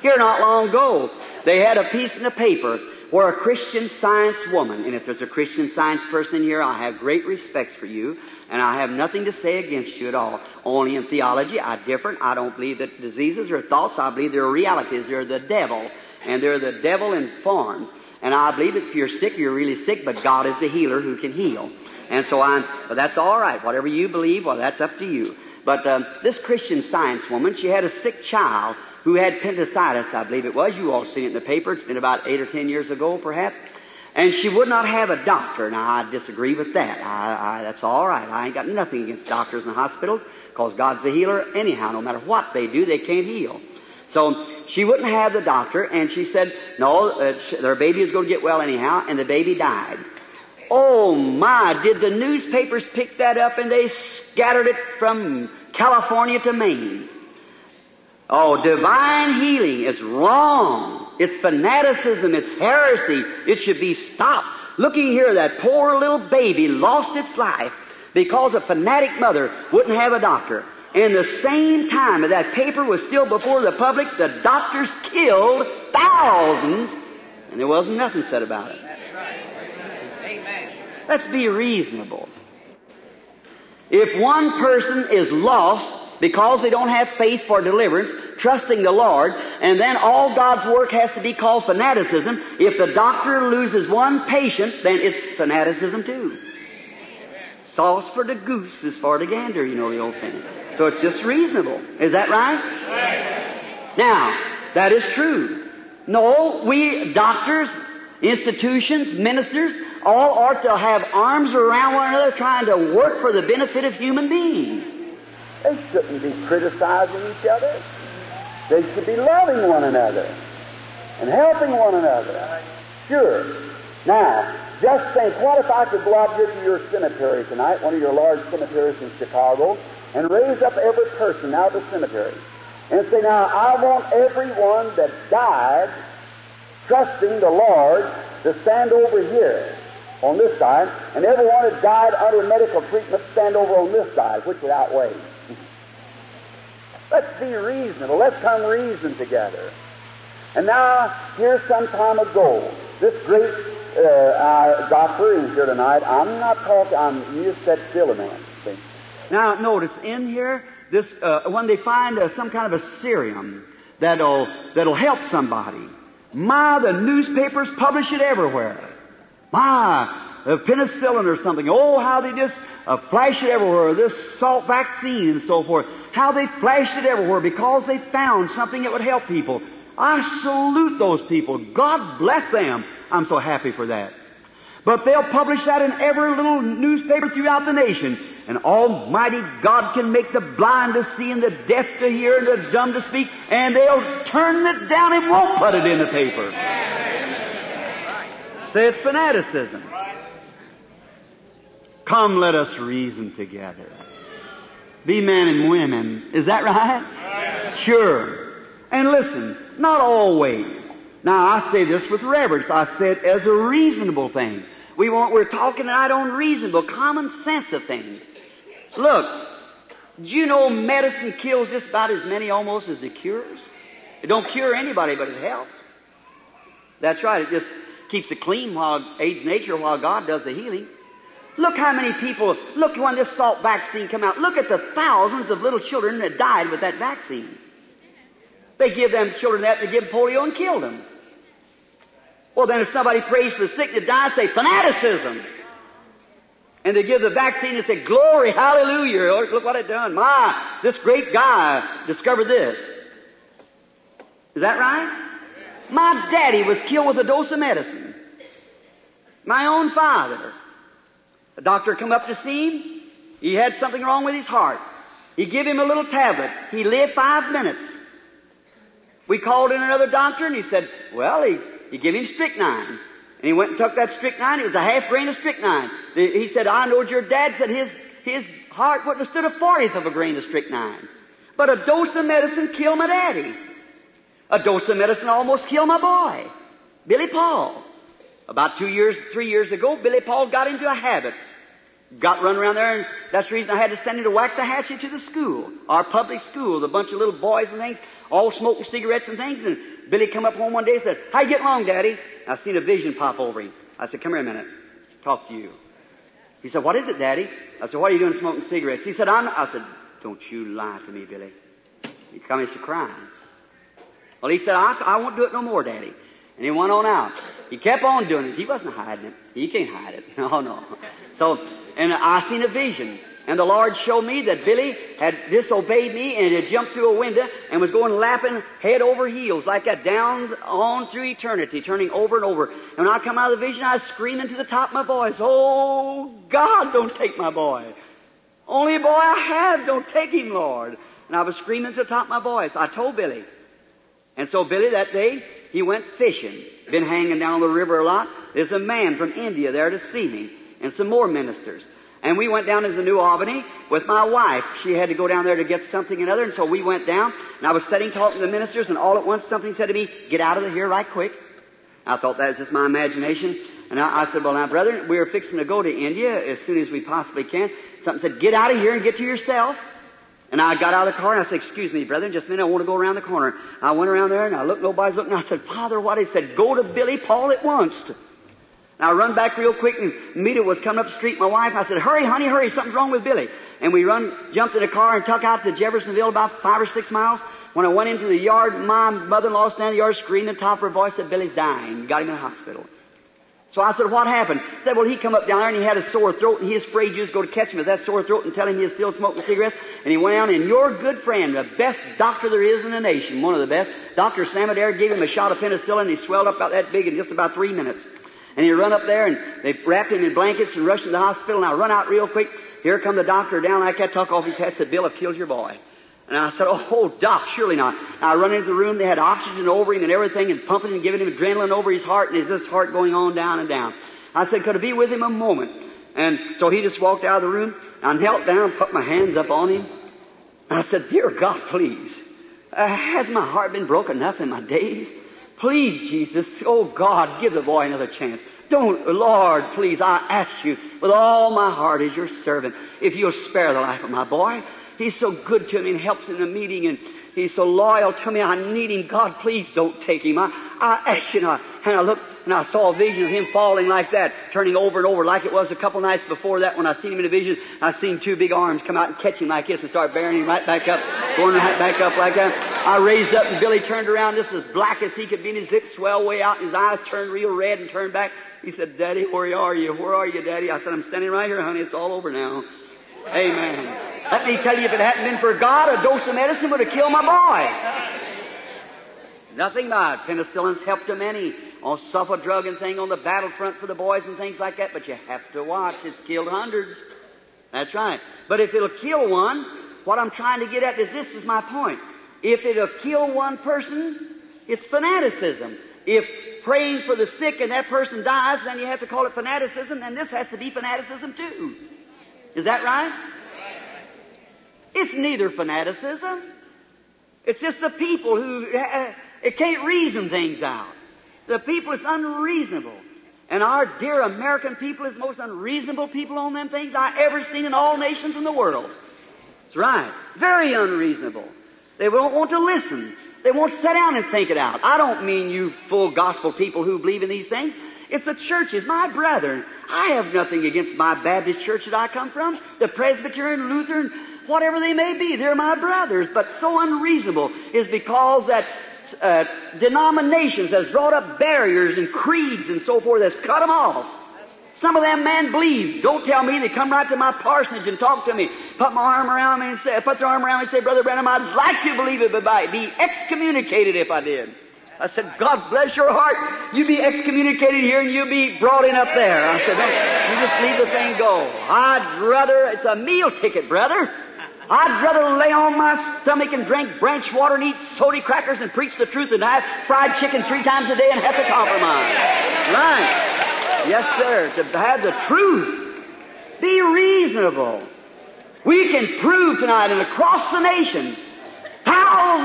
Here not long ago, they had a piece in the paper where a Christian science woman, and if there's a Christian science person here, I have great respect for you, and I have nothing to say against you at all. Only in theology, I differ. I don't believe that diseases are thoughts. I believe they're realities. They're the devil, and they're the devil in forms. And I believe that if you're sick, you're really sick, but God is the healer who can heal. And so I'm, but that's all right. Whatever you believe, well, that's up to you. But um, this Christian science woman, she had a sick child who had appendicitis, I believe it was. You all seen it in the paper. It's been about eight or ten years ago, perhaps. And she would not have a doctor. Now, I disagree with that. I, I, that's all right. I ain't got nothing against doctors and hospitals, because God's a healer anyhow. No matter what they do, they can't heal. So she wouldn't have the doctor, and she said, no, uh, their baby is going to get well anyhow, and the baby died. Oh my, did the newspapers pick that up and they scattered it from California to Maine? Oh, divine healing is wrong. It's fanaticism. It's heresy. It should be stopped. Looking here, that poor little baby lost its life because a fanatic mother wouldn't have a doctor. And the same time that that paper was still before the public, the doctors killed thousands, and there wasn't nothing said about it. Let's be reasonable. If one person is lost because they don't have faith for deliverance, trusting the Lord, and then all God's work has to be called fanaticism, if the doctor loses one patient, then it's fanaticism too. Sauce for the goose is for the gander, you know the old saying. So it's just reasonable. Is that right? Now, that is true. No, we doctors, institutions, ministers, all ought to have arms around one another trying to work for the benefit of human beings. They shouldn't be criticizing each other. They should be loving one another and helping one another. Sure. Now, just think, what if I could go out here to your cemetery tonight, one of your large cemeteries in Chicago, and raise up every person out of the cemetery and say, now, I want everyone that died trusting the Lord to stand over here on this side, and everyone that died under medical treatment stand over on this side, which would outweigh. Let's be reasonable. Let's come reason together. And now, here some time ago, this great uh, uh, doctor in here tonight, I'm not talking, I'm, you just said still a minute. Now, notice in here, this, uh, when they find uh, some kind of a serum that'll, that'll help somebody, my, the newspapers publish it everywhere. My, uh, penicillin or something. Oh, how they just uh, flash it everywhere. This Salk vaccine and so forth. How they flashed it everywhere because they found something that would help people. I salute those people. God bless them. I'm so happy for that. But they'll publish that in every little newspaper throughout the nation. And Almighty God can make the blind to see and the deaf to hear and the dumb to speak, and they'll turn it down and won't put it in the paper. Say it's fanaticism. Come, let us reason together. Be men and women. Is that right? Sure. And listen, not always. Now, I say this with reverence. I say it as a reasonable thing. We want, we're talking tonight on reasonable, common sense of things. Look, do you know medicine kills just about as many almost as it cures? It don't cure anybody, but it helps. That's right. It just keeps it clean while aids nature while God does the healing. Look how many people, look when this Salk vaccine come out. Look at the thousands of little children that died with that vaccine. They give them children that, they give polio and kill them. Well, then if somebody prays for the sick to die, say fanaticism. And they give the vaccine and say, glory, hallelujah. Look what it done. My, this great guy discovered this. Is that right? My daddy was killed with a dose of medicine. My own father. A doctor come up to see him. He had something wrong with his heart. He give him a little tablet. He lived five minutes. We called in another doctor and he said, well, he, he gave him strychnine. And he went and took that strychnine. It was a half grain of strychnine. He said, I knowed your dad said his, his heart wouldn't have stood a fortieth of a grain of strychnine. But a dose of medicine killed my daddy. A dose of medicine almost killed my boy, Billy Paul. About two years, three years ago, Billy Paul got into a habit. Got run around there, and that's the reason I had to send him to Waxahachie to the school, our public school, a bunch of little boys and things, all smoking cigarettes and things. And Billy come up home one day and said, "How you get along, Daddy?" I seen a vision pop over him. I said, "Come here a minute, talk to you." He said, "What is it, Daddy?" I said, "What are you doing smoking cigarettes?" He said, "I'm." I said, "Don't you lie to me, Billy." He come to crying. Well, he said, I, I won't do it no more, Daddy. And he went on out. He kept on doing it. He wasn't hiding it. He can't hide it. No, no. So, and I seen a vision. And the Lord showed me that Billy had disobeyed me and had jumped through a window and was going lapping head over heels like that down on through eternity, turning over and over. And when I come out of the vision, I was screaming to the top of my voice, Oh, God, don't take my boy. Only boy I have, don't take him, Lord. And I was screaming to the top of my voice. I told Billy, and so Billy that day, he went fishing. Been hanging down the river a lot. There's a man from India there to see me, and some more ministers. And we went down to New Albany with my wife. She had to go down there to get something and other, and so we went down, and I was sitting talking to the ministers, and all at once something said to me, get out of here right quick. I thought that was just my imagination. And I, I said, well now brother, we're fixing to go to India as soon as we possibly can. Something said, get out of here and get to yourself. And I got out of the car and I said, excuse me, brother, just a minute, I want to go around the corner. I went around there and I looked, nobody's looking. I said, Father, what? He said, go to Billy Paul at once. And I run back real quick and Meda was coming up the street, my wife. I said, hurry, honey, hurry, something's wrong with Billy. And we run, jumped in the car and took out to Jeffersonville about five or six miles. When I went into the yard, my mother-in-law standing in the yard screaming the top of her voice said, Billy's dying. Got him in the hospital. So I said, what happened? He said, well, he come up down there and he had a sore throat and he was afraid you was going to catch him with that sore throat and tell him he was still smoking cigarettes. And he went down and your good friend, the best doctor there is in the nation, one of the best, Dr. Sam Adair gave him a shot of penicillin and he swelled up about that big in just about three minutes. And he run up there and they wrapped him in blankets and rushed him to the hospital I run out real quick. Here come the doctor down like that, took off his hat, said, Bill have killed your boy. And I said, oh, Doc, surely not. And I run into the room, they had oxygen over him and everything and pumping and giving him adrenaline over his heart and his heart going on down and down. I said, could I be with him a moment? And so he just walked out of the room. I knelt down, put my hands up on him. I said, Dear God, please, uh, has my heart been broken enough in my days? Please, Jesus, oh God, give the boy another chance. Don't, Lord, please, I ask you with all my heart as your servant, if you'll spare the life of my boy. He's so good to me and helps in the meeting and He's so loyal to me. I need him. God, please don't take him. I, I ask you now. And I looked and I saw a vision of him falling like that, turning over and over like it was a couple nights before that when I seen him in a vision. I seen two big arms come out and catch him like this and start bearing him right back up, going right back up like that. I raised up and Billy turned around just as black as he could be and his lips swelled way out and his eyes turned real red and turned back. He said, Daddy, where are you? Where are you, Daddy? I said, I'm standing right here, honey. It's all over now. Amen. Let me tell you, if it hadn't been for God, a dose of medicine would have killed my boy. Nothing but penicillin's helped a many on sulfa drug and thing on the battlefront for the boys and things like that, but you have to watch. It's killed hundreds. That's right. But if it'll kill one, what I'm trying to get at is this is my point. If it'll kill one person, it's fanaticism. If praying for the sick and that person dies, then you have to call it fanaticism, and this has to be fanaticism too. Is that right? It's neither fanaticism. It's just the people who uh, it can't reason things out. The people is unreasonable. And our dear American people is the most unreasonable people on them things I ever seen in all nations in the world. That's right. Very unreasonable. They won't want to listen. They won't sit down and think it out. I don't mean you full gospel people who believe in these things. It's the churches, my brethren. I have nothing against my Baptist church that I come from, the Presbyterian, Lutheran, whatever they may be. They're my brothers. But so unreasonable is because that uh, denominations has brought up barriers and creeds and so forth that's cut them off. Some of them men believe. Don't tell me. They come right to my parsonage and talk to me. Put my arm around me and say, put their arm around me and say, Brother Branham, I'd like to believe it, but I'd be excommunicated if I did. I said, God bless your heart. You be excommunicated here and you be brought in up there. I said, no, you just leave the thing go. I'd rather, it's a meal ticket, brother. I'd rather lay on my stomach and drink branch water and eat soda crackers and preach the truth than have fried chicken three times a day and have to compromise. Right. Yes, sir. To have the truth. Be reasonable. We can prove tonight and across the nations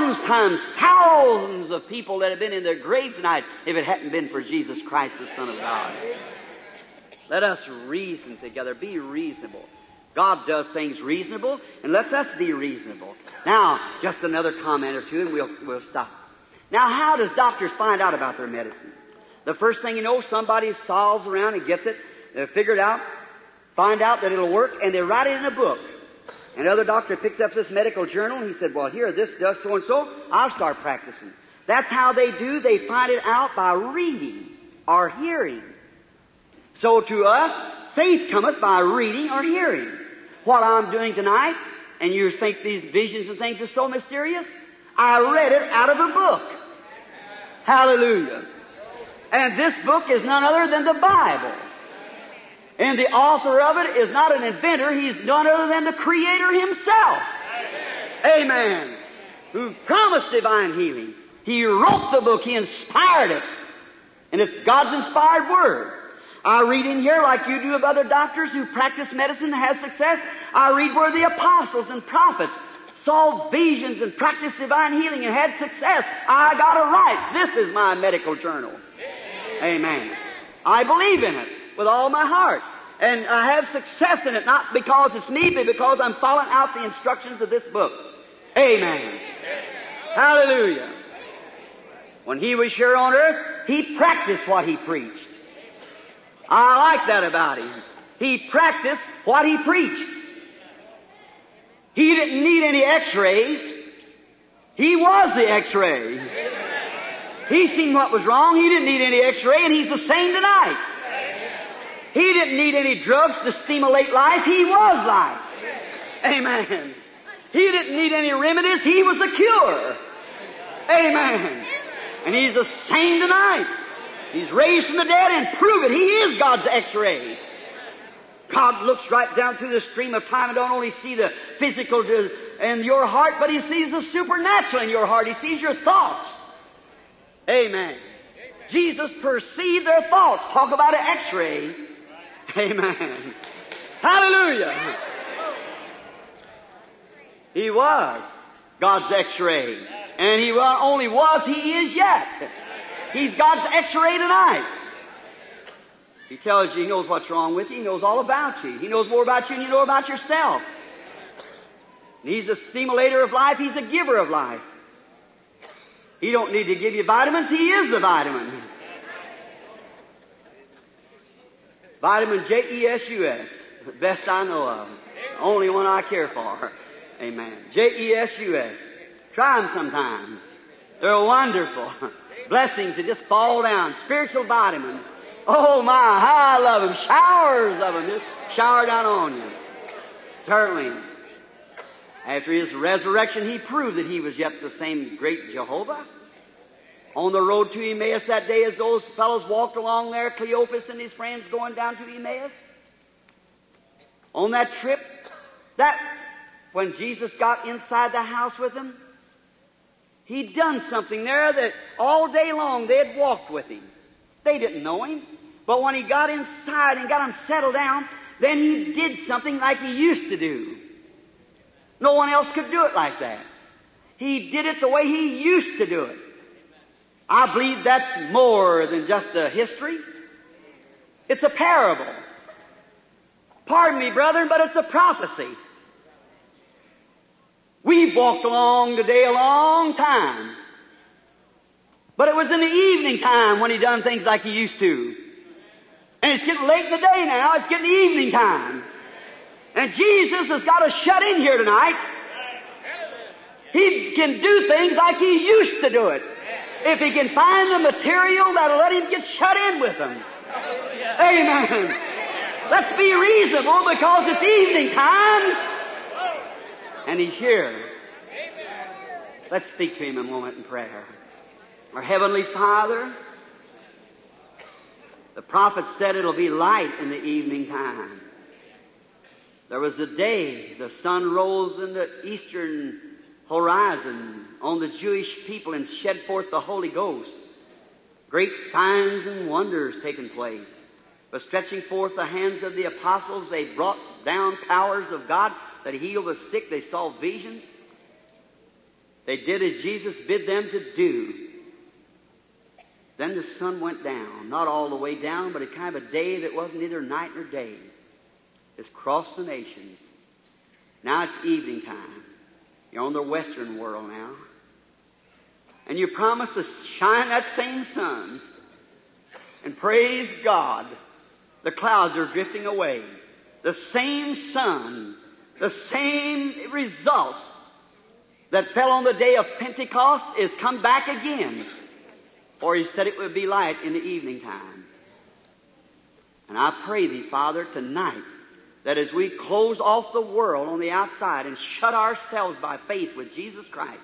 thousands times thousands of people that have been in their grave tonight if it hadn't been for Jesus Christ, the Son of God. Let us reason together. Be reasonable. God does things reasonable, and lets us be reasonable. Now, just another comment or two, and we'll, we'll stop. Now, how does doctors find out about their medicine? The first thing you know, somebody solves around and gets it, uh, they figure it out, find out that it'll work, and they write it in a book. Another doctor picks up this medical journal, and he said, well, here, this does so and so, I'll start practicing. That's how they do. They find it out by reading or hearing. So to us, faith cometh by reading or hearing. What I'm doing tonight, and you think these visions and things are so mysterious, I read it out of a book. Hallelujah. And this book is none other than the Bible. And the author of it is not an inventor, he's none other than the Creator himself. Amen. Who promised divine healing. He wrote the book, he inspired it. And it's God's inspired word. I read in here, like you do of other doctors who practice medicine and have success, I read where the apostles and prophets saw visions and practiced divine healing and had success. I got it right. This is my medical journal. Amen. I believe in it with all my heart. And I have success in it, not because it's me, but because I'm following out the instructions of this book. Amen. Hallelujah. When he was here on earth, he practiced what he preached. I like that about him. He practiced what he preached. He didn't need any x-rays. He was the x-ray. He seen what was wrong. He didn't need any x-ray and he's the same tonight. He didn't need any drugs to stimulate life. He was life. Amen. He didn't need any remedies. He was the cure. Amen. And he's the same tonight. He's raised from the dead and prove it. He is God's x-ray. God looks right down through the stream of time and don't only see the physical in your heart, but He sees the supernatural in your heart. He sees your thoughts. Amen. Jesus perceived their thoughts. Talk about an x-ray. Amen. Hallelujah. He was God's x-ray. And He only was, He is yet. He's God's x-ray tonight. He tells you He knows what's wrong with you. He knows all about you. He knows more about you than you know about yourself. And he's a stimulator of life. He's a giver of life. He don't need to give you vitamins. He is the vitamin. Vitamin J-E-S-U-S. Best I know of. Only one I care for. Amen. J-E-S-U-S. Try them sometime. They're wonderful. Blessings that just fall down. Spiritual vitamins. Oh my, how I love them. Showers of them just shower down on you. Certainly. After his resurrection, he proved that he was yet the same great Jehovah. On the road to Emmaus that day, as those fellows walked along there, Cleopas and his friends going down to Emmaus, on that trip, that when Jesus got inside the house with them, he'd done something there that all day long they had walked with him. They didn't know him. But when he got inside and got him settled down, then he did something like he used to do. No one else could do it like that. He did it the way he used to do it. I believe that's more than just a history. It's a parable. Pardon me, brethren, but it's a prophecy. We've walked along today a long time. But it was in the evening time when he done things like he used to. And it's getting late in the day now. It's getting evening time. And Jesus has got to shut in here tonight. He can do things like he used to do it. If he can find the material that'll let him get shut in with them. Amen. Let's be reasonable because it's evening time. And he's here. Let's speak to him a moment in prayer. Our Heavenly Father, the prophet said it'll be light in the evening time. There was a day the sun rose in the eastern horizon on the Jewish people and shed forth the Holy Ghost. Great signs and wonders taking place. But stretching forth the hands of the apostles, they brought down powers of God that healed the sick. They saw visions. They did as Jesus bid them to do. Then the sun went down, not all the way down, but a kind of a day that wasn't either night nor day. It's crossed the nations. Now it's evening time. You're on the western world now. And you promise to shine that same sun. And praise God, the clouds are drifting away. The same sun, the same results that fell on the day of Pentecost is come back again. For he said it would be light in the evening time. And I pray thee, Father, tonight, that as we close off the world on the outside and shut ourselves by faith with Jesus Christ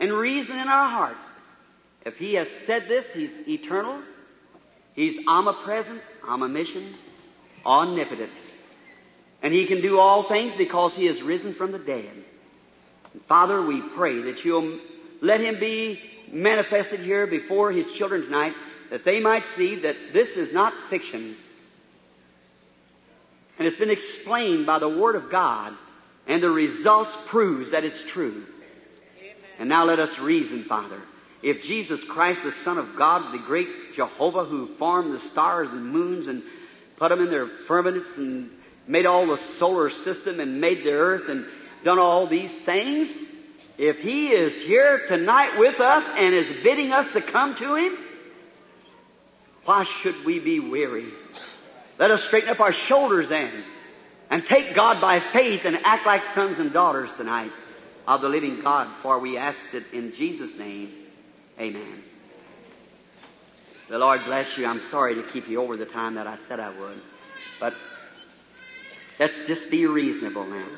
and reason in our hearts, if He has said this, He's eternal, He's omnipresent, omniscient, omnipotent. And He can do all things because He has risen from the dead. And Father, we pray that you'll let Him be manifested here before His children tonight, that they might see that this is not fiction. And it's been explained by the Word of God, and the results proves that it's true. And now let us reason, Father. If Jesus Christ, the Son of God, the great Jehovah who formed the stars and moons and put them in their firmaments and made all the solar system and made the earth and done all these things, if He is here tonight with us and is bidding us to come to Him, why should we be weary? Let us straighten up our shoulders then and take God by faith and act like sons and daughters tonight of the living God, for we asked it in Jesus' name. Amen. The Lord bless you. I'm sorry to keep you over the time that I said I would. But let's just be reasonable now.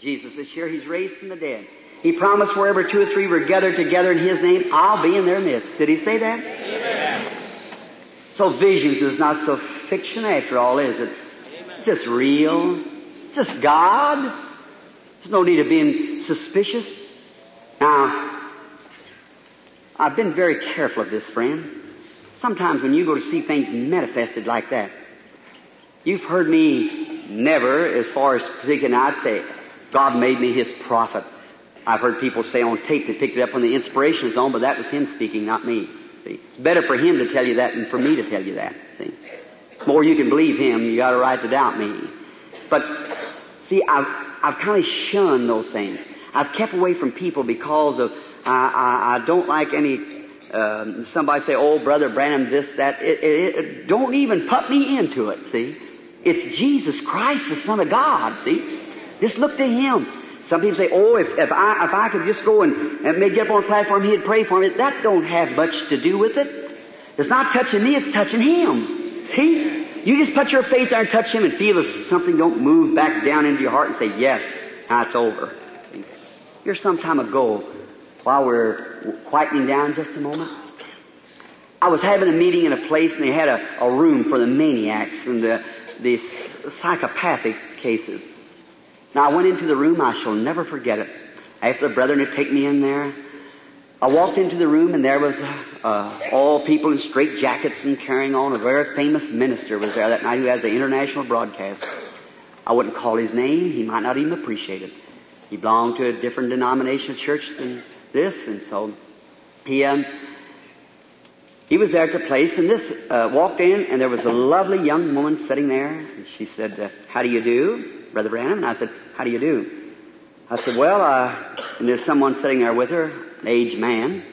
Jesus is here. He's raised from the dead. He promised wherever two or three were gathered together in His name, I'll be in their midst. Did He say that? Amen. So visions is not so fiction after all, is it? It's just real. It's just God. There's no need of being suspicious. Now, I've been very careful of this, friend. Sometimes when you go to see things manifested like that, you've heard me never, as far as speaking, I'd say, God made me His prophet. I've heard people say on tape they picked it up on the inspiration zone, but that was Him speaking, not me. See, it's better for Him to tell you that than for me to tell you that. See, the more you can believe Him, you got a right to doubt me. But see, I've I've kind of shunned those things. I've kept away from people because of I, I, I don't like any. Um, somebody say, "Oh, brother Branham, this, that." It, it, it, don't even put me into it. See, it's Jesus Christ, the Son of God. See, just look to Him. Some people say, "Oh, if, if I if I could just go and, and get up on a platform, He'd pray for me." That don't have much to do with it. It's not touching me; it's touching Him. See, you just put your faith there and touch Him and feel as something don't move back down into your heart and say, "Yes, now it's over." Here, some time ago, while we're quieting down just a moment, I was having a meeting in a place and they had a, a room for the maniacs and the the psychopathic cases. Now I went into the room, I shall never forget it. After the brethren had taken me in there, I walked into the room and there was uh, all people in straight jackets and carrying on. A very famous minister was there that night who has an international broadcast. I wouldn't call his name, he might not even appreciate it. He belonged to a different denominational church than this, and so he um, he was there at the place, and this uh, walked in, and there was a lovely young woman sitting there, and she said, uh, "How do you do, Brother Branham?" And I said, "How do you do?" I said, "Well," uh, and there's someone sitting there with her, an aged man.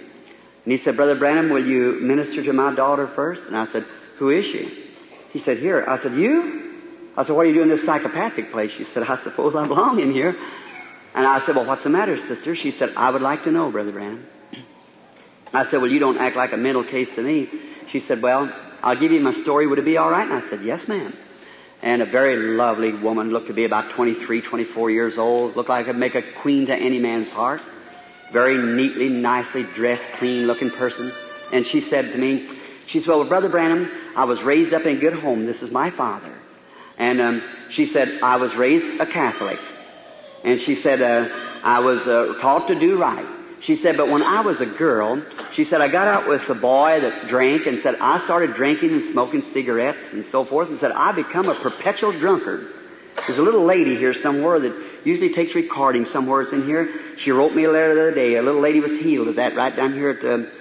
And he said, Brother Branham, will you minister to my daughter first? And I said, Who is she? He said, Here. I said, You? I said, What are you doing in this psychopathic place? She said, I suppose I belong in here. And I said, Well, what's the matter, sister? She said, I would like to know, Brother Branham. I said, Well, you don't act like a mental case to me. She said, Well, I'll give you my story. Would it be all right? And I said, Yes, ma'am. And a very lovely woman, looked to be about 23, 24 years old, looked like I'd make a queen to any man's heart. Very neatly, nicely dressed, clean looking person. And she said to me, she said, well, Brother Branham, I was raised up in a good home. This is my father. And um, she said, I was raised a Catholic. And she said, uh, I was uh, taught to do right. She said, but when I was a girl, she said, I got out with a boy that drank and said, I started drinking and smoking cigarettes and so forth and said, I become a perpetual drunkard. There's a little lady here somewhere that usually takes recording somewhere it's in here. She wrote me a letter the other day. A little lady was healed of that right down here at the,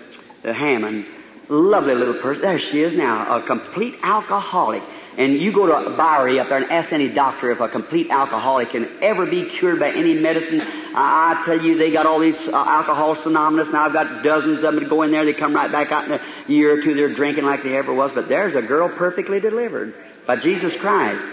the Hammond. Lovely little person. There she is now, a complete alcoholic. And you go to a Bowery up there and ask any doctor if a complete alcoholic can ever be cured by any medicine. I tell you, they got all these uh, alcoholics anonymous. Now I've got dozens of them that go in there. They come right back out in a year or two. They're drinking like they ever was. But there's a girl perfectly delivered by Jesus Christ.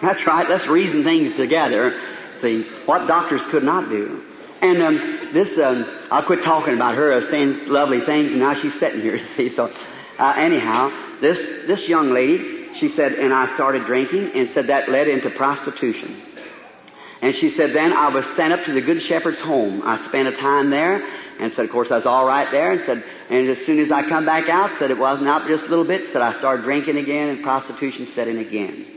That's right. Let's reason things together. See what doctors could not do. And um, this, um, I'll quit talking about her, saying lovely things, and now she's sitting here. See, so uh, anyhow, this this young lady, she said, and I started drinking, and said that led into prostitution. And she said, then I was sent up to the Good Shepherd's home. I spent a time there, and said, of course, I was all right there, and said, and as soon as I come back out, said it wasn't out just a little bit, said I started drinking again, and prostitution set in again.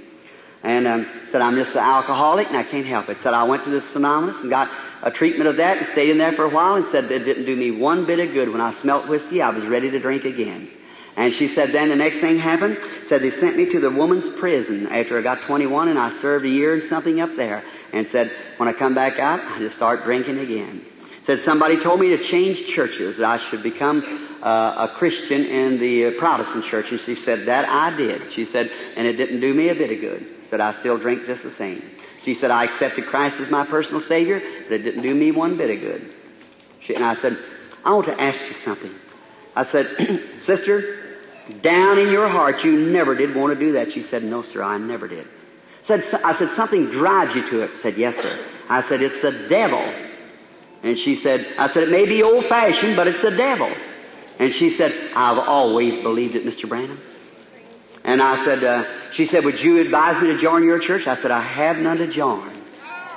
And um, said, I'm just an alcoholic and I can't help it. Said, I went to the Anonymous and got a treatment of that and stayed in there for a while and said it didn't do me one bit of good. When I smelt whiskey, I was ready to drink again. And she said then the next thing happened, said they sent me to the woman's prison after I got 21 and I served a year and something up there. And said, when I come back out, I just start drinking again. Said somebody told me to change churches, that I should become uh, a Christian in the Protestant church. And she said, that I did. She said, and it didn't do me a bit of good. Said, I still drink just the same. She said, I accepted Christ as my personal Savior, but it didn't do me one bit of good. She, and I said, I want to ask you something. I said, Sister, down in your heart, you never did want to do that. She said, No, sir, I never did. Said, I said, Something drives you to it. Said, Yes, sir. I said, It's the devil. And she said, I said, It may be old fashioned, but it's the devil. And she said, I've always believed it, Mr. Branham. And I said, uh, she said, would you advise me to join your church? I said, I have none to join.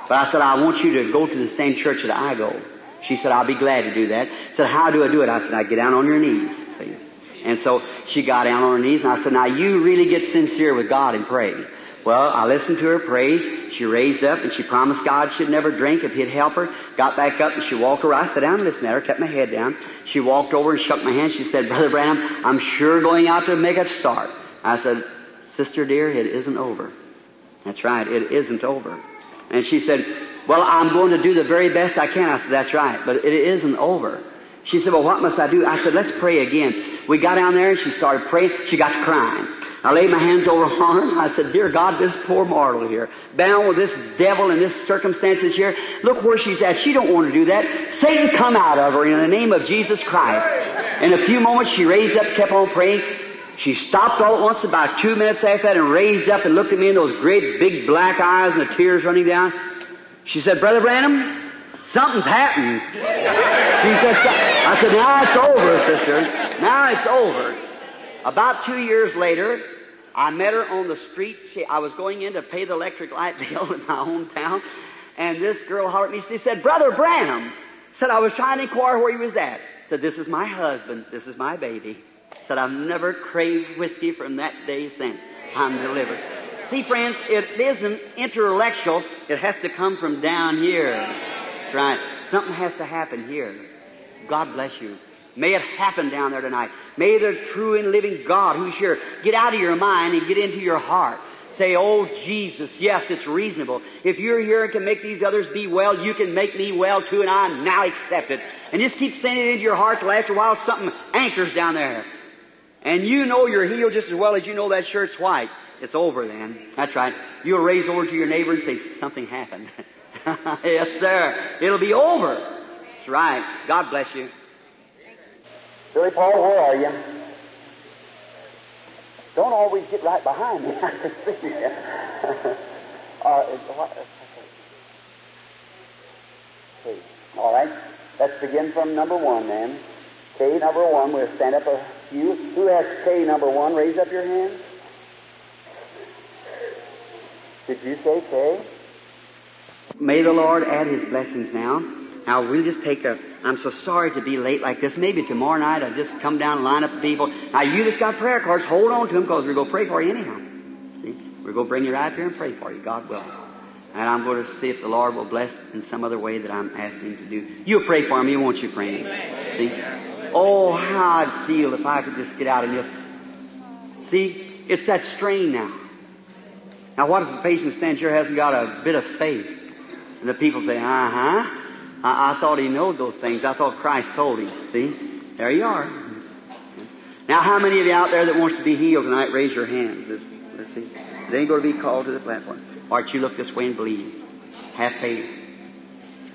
But I said, I want you to go to the same church that I go. She said, I'll be glad to do that. Said, how do I do it? I said, I get down on your knees. And so she got down on her knees and I said, now you really get sincere with God and pray. Well, I listened to her pray. She raised up and she promised God she'd never drink if he'd help her. Got back up and she walked over. I sat down and listened to her, kept my head down. She walked over and shook my hand. She said, Brother Branham, I'm sure going out to make a start. I said, Sister dear, it isn't over. That's right, it isn't over. And she said, Well, I'm going to do the very best I can. I said, That's right, but it isn't over. She said, Well, what must I do? I said, Let's pray again. We got down there and she started praying. She got to crying. I laid my hands over her. I said, Dear God, this poor mortal here, bound with this devil and this circumstances here, look where she's at. She don't want to do that. Satan, come out of her in the name of Jesus Christ. In a few moments, she raised up, kept on praying. She stopped all at once about two minutes after that and raised up and looked at me in those great big black eyes and the tears running down. She said, Brother Branham, something's happened. She said, I said, now it's over, sister. Now it's over. About two years later, I met her on the street. She, I was going in to pay the electric light bill in my hometown, and this girl hollered at me. She said, Brother Branham. Said, I was trying to inquire where he was at. Said, this is my husband. This is my baby. Said, I've never craved whiskey from that day since. I'm delivered. See, friends, it isn't intellectual. It has to come from down here. Right. Something has to happen here. God bless you. May it happen down there tonight. May the true and living God, who's here, get out of your mind and get into your heart. Say, Oh Jesus, yes, it's reasonable. If you're here and can make these others be well, you can make me well too, and I now accept it. And just keep saying it into your heart till after a while something anchors down there. And you know you're healed just as well as you know that shirt's white. It's over then. That's right. You'll raise over to your neighbor and say, something happened. yes, sir. It'll be over. That's right. God bless you. Billy Paul, where are you? Don't always get right behind me. I can see you. okay. All right. Let's begin from number one then. K number one. We'll stand up a few. Who has K number one? Raise up your hand. Did you say K? May the Lord add His blessings now. Now we'll just take a. I'm so sorry to be late like this. Maybe tomorrow night I'll just come down and line up the people. Now you that's got prayer cards, hold on to them because we're going to pray for you anyhow. See, we're going to bring you right here and pray for you. God will. And I'm going to see if the Lord will bless in some other way that I'm asking to do. You pray for me, won't you, friend? See? Oh, how I'd feel if I could just get out and just see. It's that strain now. Now, what if the patient stands here hasn't got a bit of faith? And the people say, uh huh. I, I thought he knowed those things. I thought Christ told him. See? There you are. Now, how many of you out there that wants to be healed tonight, raise your hands. Let's, let's see. They ain't going to be called to the platform. Art, you look this way and believe. Have faith.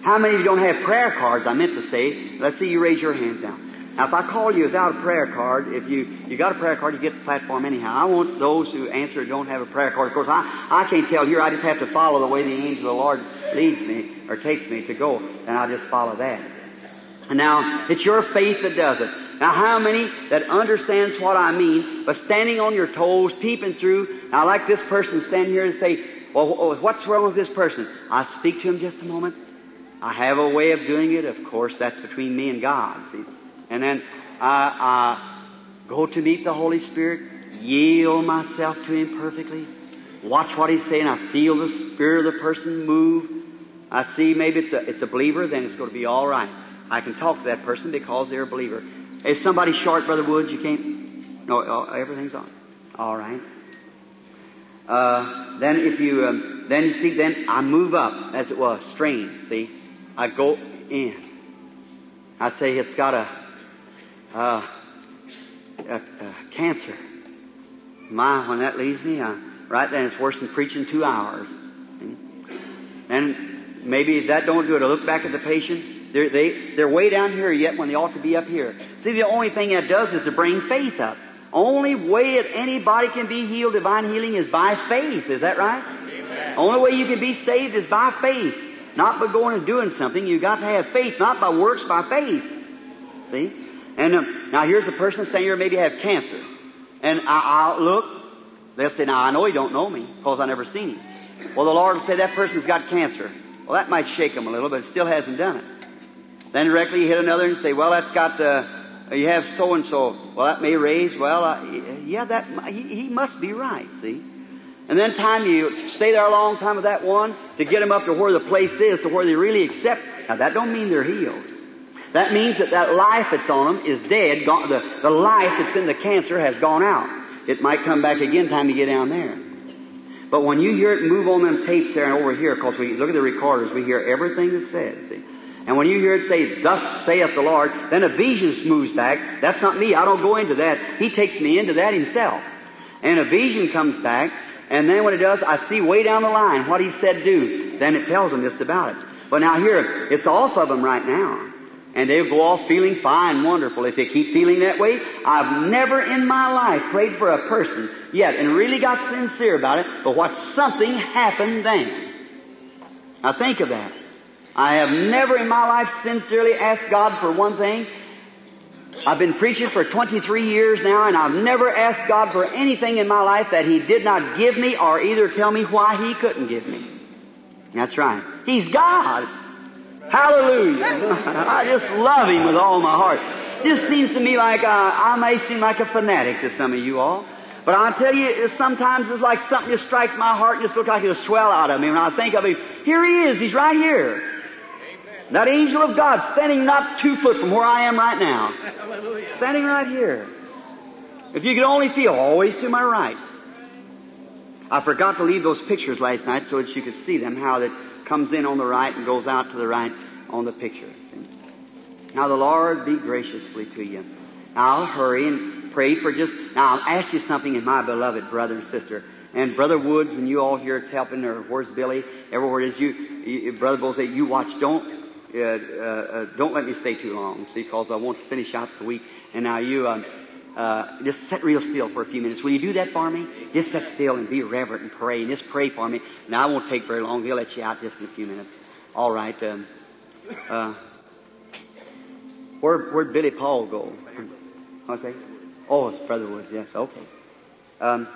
How many of you don't have prayer cards? I meant to say. Let's see you raise your hands now. Now, if I call you without a prayer card, if you you got a prayer card, you get the platform anyhow. I want those who answer don't have a prayer card. Of course, I I can't tell here. I just have to follow the way the angel of the Lord leads me or takes me to go, and I just follow that. And now it's your faith that does it. Now, how many that understands what I mean, but standing on your toes, peeping through? Now, like this person standing here and say, "Well, what's wrong with this person?" I speak to him just a moment. I have a way of doing it. Of course, that's between me and God. See. And then I, I go to meet the Holy Spirit, yield myself to Him perfectly, watch what He's saying. I feel the spirit of the person move. I see maybe it's a, it's a believer, then it's going to be all right. I can talk to that person because they're a believer. If somebody's short, Brother Woods, you can't. No, oh, everything's on. All right. Uh, then if you, um, then you see, then I move up as it was, strain. See, I go in. I say it's got a uh, uh, cancer. My, when that leaves me, uh, right then it's worse than preaching two hours. And maybe that don't do it. I look back at the patient. They're, they, they're way down here yet when they ought to be up here. See, the only thing that does is to bring faith up. Only way that anybody can be healed, divine healing, is by faith. Is that right? Amen. Only way you can be saved is by faith. Not by going and doing something. You've got to have faith, not by works, by faith. See? And um, now here's a person standing here maybe have cancer. And I, will look, they'll say, now I know you don't know me because I never seen him. Well, the Lord will say that person's got cancer. Well, that might shake them a little, but it still hasn't done it. Then directly you hit another and say, well, that's got, uh, you have so and so. Well, that may raise, well, uh, yeah, that, he, he must be right, see? And then time you stay there a long time with that one to get them up to where the place is, to where they really accept. Now that don't mean they're healed. That means that that life that's on them is dead. Gone, the, the life that's in the cancer has gone out. It might come back again time you get down there. But when you hear it move on them tapes there and over here, because we look at the recorders, we hear everything that's said. See? And when you hear it say, "Thus saith the Lord," then a vision moves back. That's not me. I don't go into that. He takes me into that himself. And a vision comes back, and then when it does, I see way down the line what he said do. Then it tells him just about it. But now here, it's off of them right now and they'll go off feeling fine, wonderful. If they keep feeling that way, I've never in my life prayed for a person yet and really got sincere about it, but what something happened then. Now think of that. I have never in my life sincerely asked God for one thing. I've been preaching for 23 years now and I've never asked God for anything in my life that He did not give me or either tell me why He couldn't give me. That's right. He's God. Hallelujah. I just love Him with all my heart. Just seems to me like uh, I may seem like a fanatic to some of you all. But I tell you, sometimes it's like something just strikes my heart and just looks like it'll swell out of me. When I think of Him, here He is. He's right here. Amen. That angel of God standing not two foot from where I am right now. Hallelujah. Standing right here. If you could only feel, always to my right. I forgot to leave those pictures last night so that you could see them, how that comes in on the right and goes out to the right on the picture. Now the Lord be graciously to you. Now I'll hurry and pray for just, now I'll ask you something in my beloved brother and sister. And Brother Woods and you all here it's helping, or where's Billy? Everywhere it is, you, you Brother Bull say, you watch, don't, uh, uh, don't let me stay too long, see, because I want to finish out the week. And now you, um, uh, just sit real still for a few minutes. Will you do that for me? Just sit still and be reverent and pray, and just pray for me. Now I won't take very long. He'll let you out just in a few minutes. All right. Um, uh, where where'd Billy Paul go? That? Oh, it's Brother Woods. Yes. Okay. Um,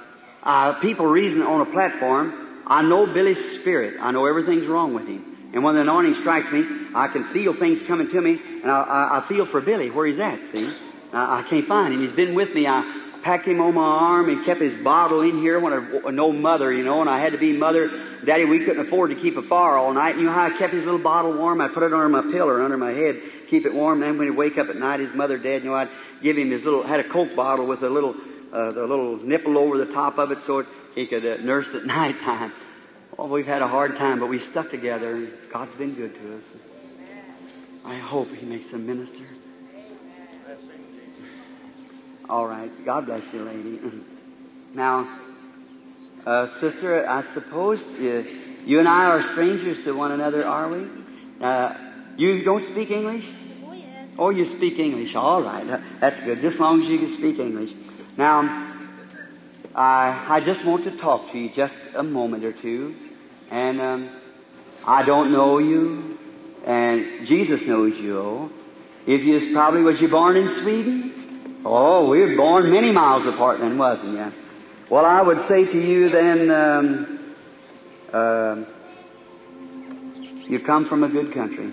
uh, people reason on a platform. I know Billy's spirit. I know everything's wrong with him. And when the anointing strikes me, I can feel things coming to me, and I, I, I feel for Billy where he's at. See, I, I can't find him. He's been with me. I packed him on my arm and kept his bottle in here when I, no mother, you know, and I had to be mother. Daddy, we couldn't afford to keep a fire all night. You know how I kept his little bottle warm? I put it under my pillow, under my head, keep it warm. And then when he'd wake up at night, his mother dead, you know, I'd give him his little, had a Coke bottle with a little, uh, the little nipple over the top of it so it, he could uh, nurse at night time. Well, we've had a hard time, but we stuck together, and God's been good to us. I hope He makes a minister. All right. God bless you, lady. Now, uh, sister, I suppose you, you and I are strangers to one another, are we? Uh, you don't speak English?
Oh, yes.
Oh, you speak English. All right. That's good. Just as long as you can speak English. Now, I, I just want to talk to you just a moment or two. And um, I don't know you, and Jesus knows you. If you probably was you born in Sweden? Oh, we were born many miles apart then, wasn't you? Well, I would say to you then, um, uh, you come from a good country,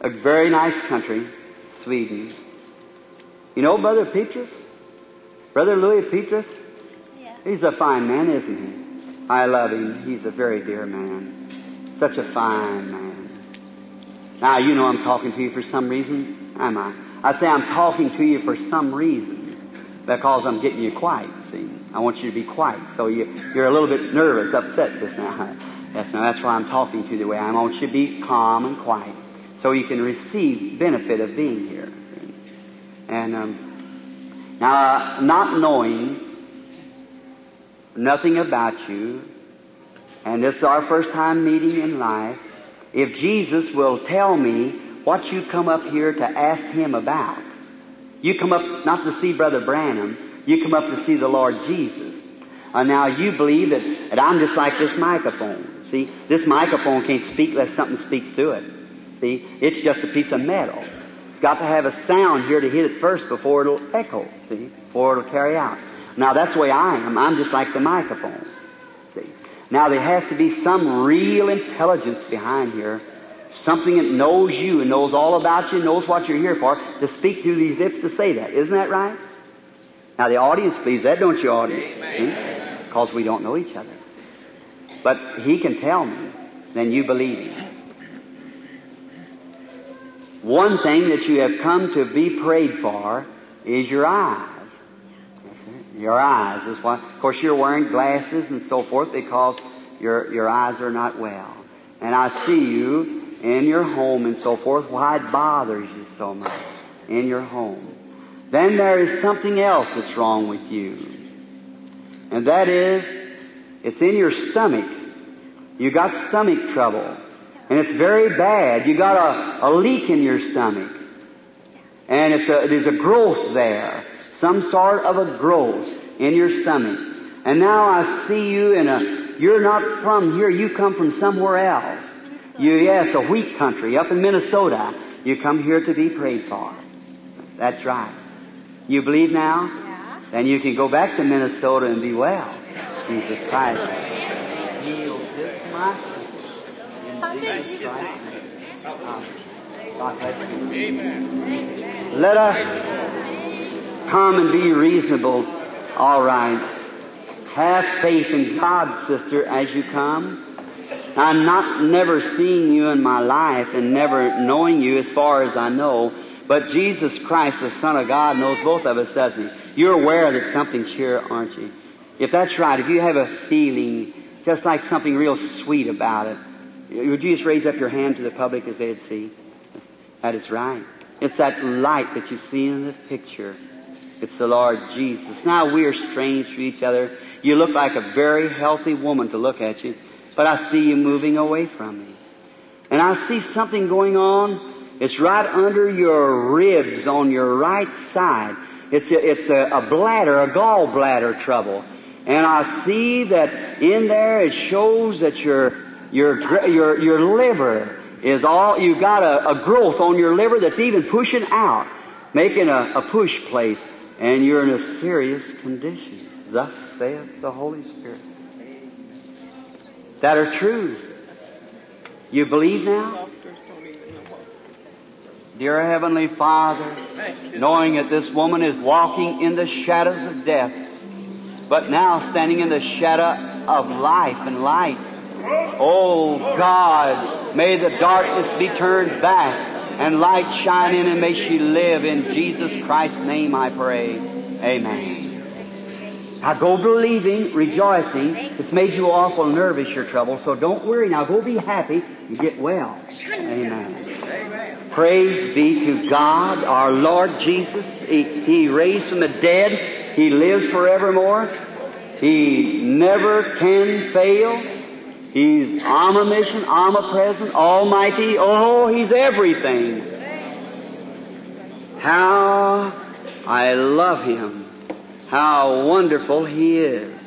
a very nice country, Sweden. You know Brother Pethrus? Brother Lewi Pethrus?
Yeah.
He's a fine man, isn't he? I love him. He's a very dear man. Such a fine man. Now, you know I'm talking to you for some reason, am I? I say I'm talking to you for some reason because I'm getting you quiet, see? I want you to be quiet. So you, you're a little bit nervous, upset just now. Yes, now that's why I'm talking to you the way I want you to be calm and quiet so you can receive benefit of being here. And um, now, uh, not knowing nothing about you, and this is our first time meeting in life, if Jesus will tell me what you come up here to ask Him about, you come up not to see Brother Branham, you come up to see the Lord Jesus. And now you believe that, that I'm just like this microphone. See, this microphone can't speak unless something speaks to it. See, it's just a piece of metal. It's got to have a sound here to hit it first before it'll echo, see, before it'll carry out. Now that's the way I am. I'm just like the microphone. See? Now there has to be some real intelligence behind here. Something that knows you and knows all about you, knows what you're here for, to speak through these lips to say that. Isn't that right? Now the audience believes that, don't you, audience? Because hmm? we don't know each other. But he can tell me, then you believe him. One thing that you have come to be prayed for is your eyes. Your eyes is what, of course, you're wearing glasses and so forth because your, your eyes are not well. And I see you in your home and so forth. Why it bothers you so much in your home. Then there is something else that's wrong with you. And that is, it's in your stomach. You got stomach trouble. And it's very bad. You got a, a leak in your stomach. And it's a, there's a growth there some sort of a growth in your stomach. And now I see you in a, you're not from here, you come from somewhere else. You, yeah, it's a wheat country up in Minnesota. You come here to be prayed for. That's right. You believe now?
Yeah.
Then you can go back to Minnesota and be well. Jesus Christ. Heal this my in Jesus Christ's name. God bless you. Let us come and be reasonable. All right. Have faith in God, sister, as you come. I'm not never seeing you in my life and never knowing you as far as I know, but Jesus Christ, the Son of God, knows both of us, doesn't He? You're aware that something's here, aren't you? If that's right, if you have a feeling just like something real sweet about it, would you just raise up your hand to the public as they'd see? That is right. It's that light that you see in this picture. It's the Lord Jesus. Now we are strange to each other. You look like a very healthy woman to look at you, but I see you moving away from me. And I see something going on. It's right under your ribs on your right side. It's a, it's a, a bladder, a gallbladder trouble. And I see that in there it shows that your, your, your, your liver is all, you've got a, a growth on your liver that's even pushing out, making a, a push place, and you're in a serious condition. Thus saith the Holy Spirit. That are true. You believe now? Dear Heavenly Father, knowing that this woman is walking in the shadows of death, but now standing in the shadow of life and light. Oh God, may the darkness be turned back and light shine in and may she live in Jesus Christ's name I pray. Amen. Now go believing, rejoicing. It's made you awful nervous, your trouble, so don't worry. Now go be happy and get well. Amen. Praise be to God, our Lord Jesus. He, he raised from the dead. He lives forevermore. He never can fail. He's omniscient, omnipresent, almighty. Oh, He's everything. How I love Him. How wonderful He is.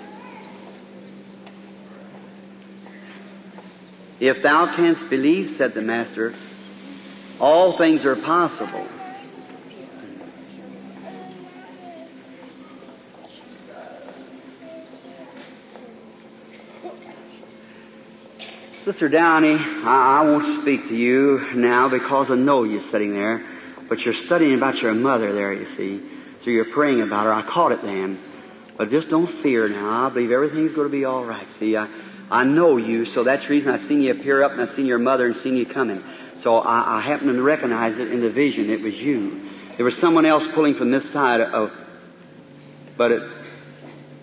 If thou canst believe, said the Master, all things are possible. Sister Downey, I, I won't speak to you now because I know you're sitting there, but you're studying about your mother there, you see. So you're praying about her. I caught it then. But just don't fear now. I believe everything's going to be all right. See, I, I know you, so that's the reason I've seen you appear up and I've seen your mother and seen you coming. So I, I happened to recognize it in the vision. It was you. There was someone else pulling from this side of, but it,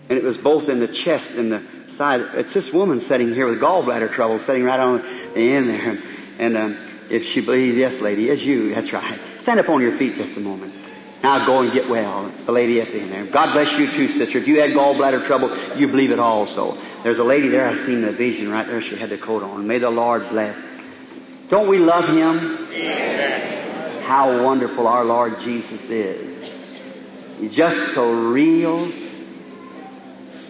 and it was both in the chest and the side. It's this woman sitting here with gallbladder trouble, sitting right on the end there. And um, if she believes, yes, lady, it's you. That's right. Stand up on your feet just a moment. Now go and get well. The lady at the end there. God bless you too, sister. If you had gallbladder trouble, you believe it also. There's a lady there. I've seen the vision right there. She had the coat on. May the Lord bless. Don't we love Him? How wonderful our Lord Jesus is. He's just so real.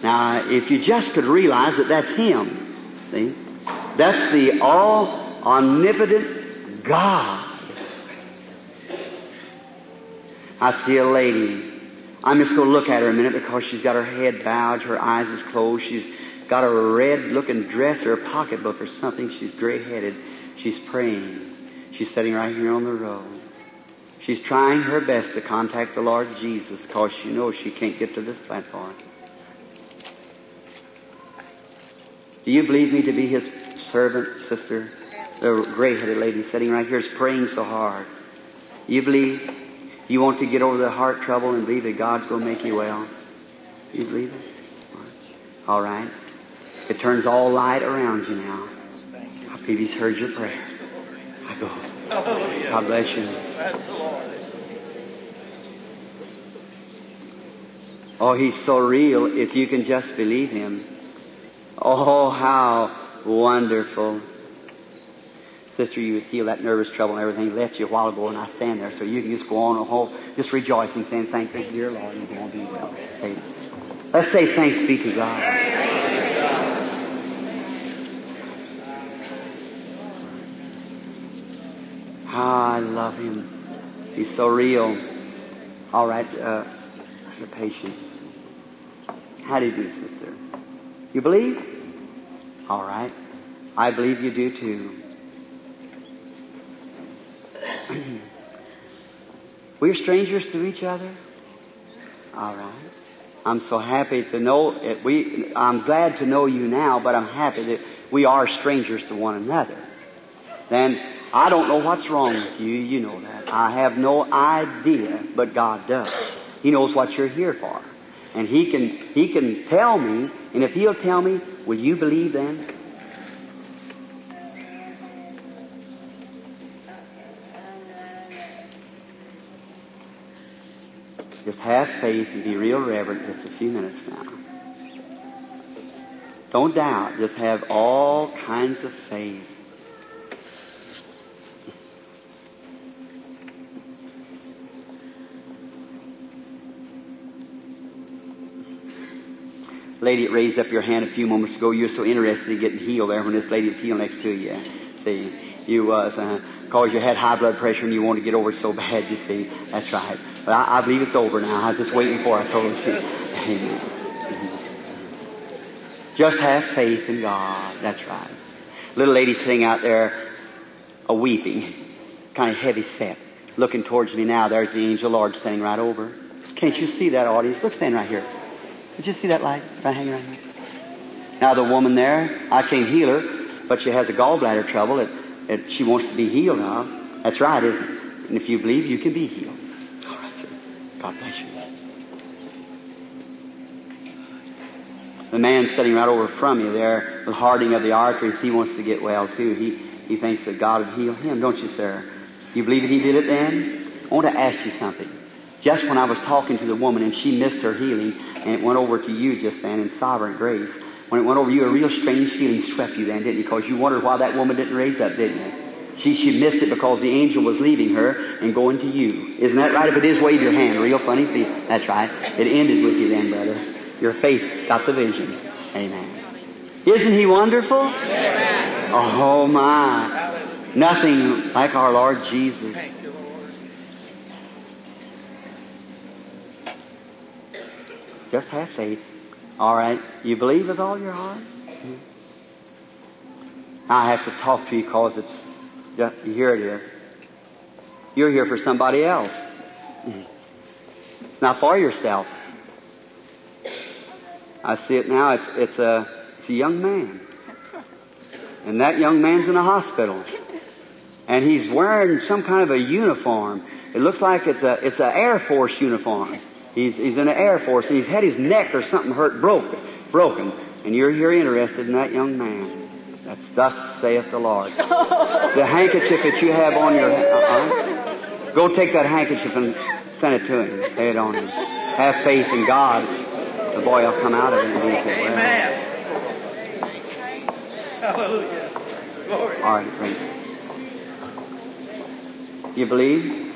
Now, if you just could realize that that's Him, see? That's the all omnipotent God. I see a lady. I'm just going to look at her a minute because she's got her head bowed, her eyes is closed. She's got a red looking dress or a pocketbook or something. She's gray headed. She's praying. She's sitting right here on the road. She's trying her best to contact the Lord Jesus because she knows she can't get to this platform. Do you believe me to be his servant, sister? The gray headed lady sitting right here is praying so hard. You believe? You want to get over the heart trouble and believe that God's going to make you well? You believe it? All right. It turns all light around you now. I believe He's heard your prayer. I go. God bless you. Oh, He's so real if you can just believe Him. Oh, how wonderful. Sister, you feel that nervous trouble and everything left you a while ago, and I stand there, so you can just go on, whole, just rejoicing, saying, "Thank you, dear Lord, and go on be well." Let's say, "Thanks be to God." How I love Him. He's so real. All right, uh, the patient. How do you do, sister? You believe? All right. I believe you do too. We're strangers to each other. All right. I'm so happy to know it. We, I'm glad to know you now, but I'm happy that we are strangers to one another. Then I don't know what's wrong with you. You know that. I have no idea, but God does. He knows what you're here for. And He can, He can tell me, and if He'll tell me, will you believe then? Just have faith and be real reverent just a few minutes now. Don't doubt. Just have all kinds of faith. lady that raised up your hand a few moments ago, you're so interested in getting healed there when this lady was healed next to you. See? You was, uh, cause you had high blood pressure and you wanted to get over it so bad, you see. That's right. But I, I believe it's over now. I was just waiting for it. I told you. Amen. Just have faith in God. That's right. Little lady sitting out there, a weeping, kind of heavy set, looking towards me now. There's the angel Lord standing right over. Can't you see that audience? Look, standing right here. Did you see that light right hanging right here? Now the woman there, I can't heal her, but she has a gallbladder trouble that, that she wants to be healed of. That's right, isn't it? And if you believe, you can be healed. All right, sir. God bless you. The man sitting right over from you there, the hardening of the arteries, he wants to get well too. He, he thinks that God would heal him, don't you, sir? You believe that he did it then? I want to ask you something. Just when I was talking to the woman and she missed her healing and it went over to you just then in sovereign grace, when it went over you, a real strange feeling swept you then, didn't you? Because you wondered why that woman didn't raise up, didn't you? She, she missed it because the angel was leaving her and going to you. Isn't that right? If it is, wave your hand. Real funny feel. That's right. It ended with you then, brother. Your faith got the vision. Amen. Isn't he wonderful? Oh my. Nothing like our Lord Jesus. Just have faith. All right. You believe with all your heart? I have to talk to you because it's, just, here it is. You're here for somebody else. Not for yourself. I see it now. It's, it's a, it's a young man. And that young man's in a hospital. And he's wearing some kind of a uniform. It looks like it's a, it's an Air Force uniform. He's, he's in the Air Force and he's had his neck or something hurt, broken, broken. And you're here interested in that young man. That's thus saith the Lord. The handkerchief that you have on your, uh-uh. go take that handkerchief and send it to him. Lay it on him. Have faith in God. The boy will come out of it.
Amen. Hallelujah. Glory.
All right, great. You believe?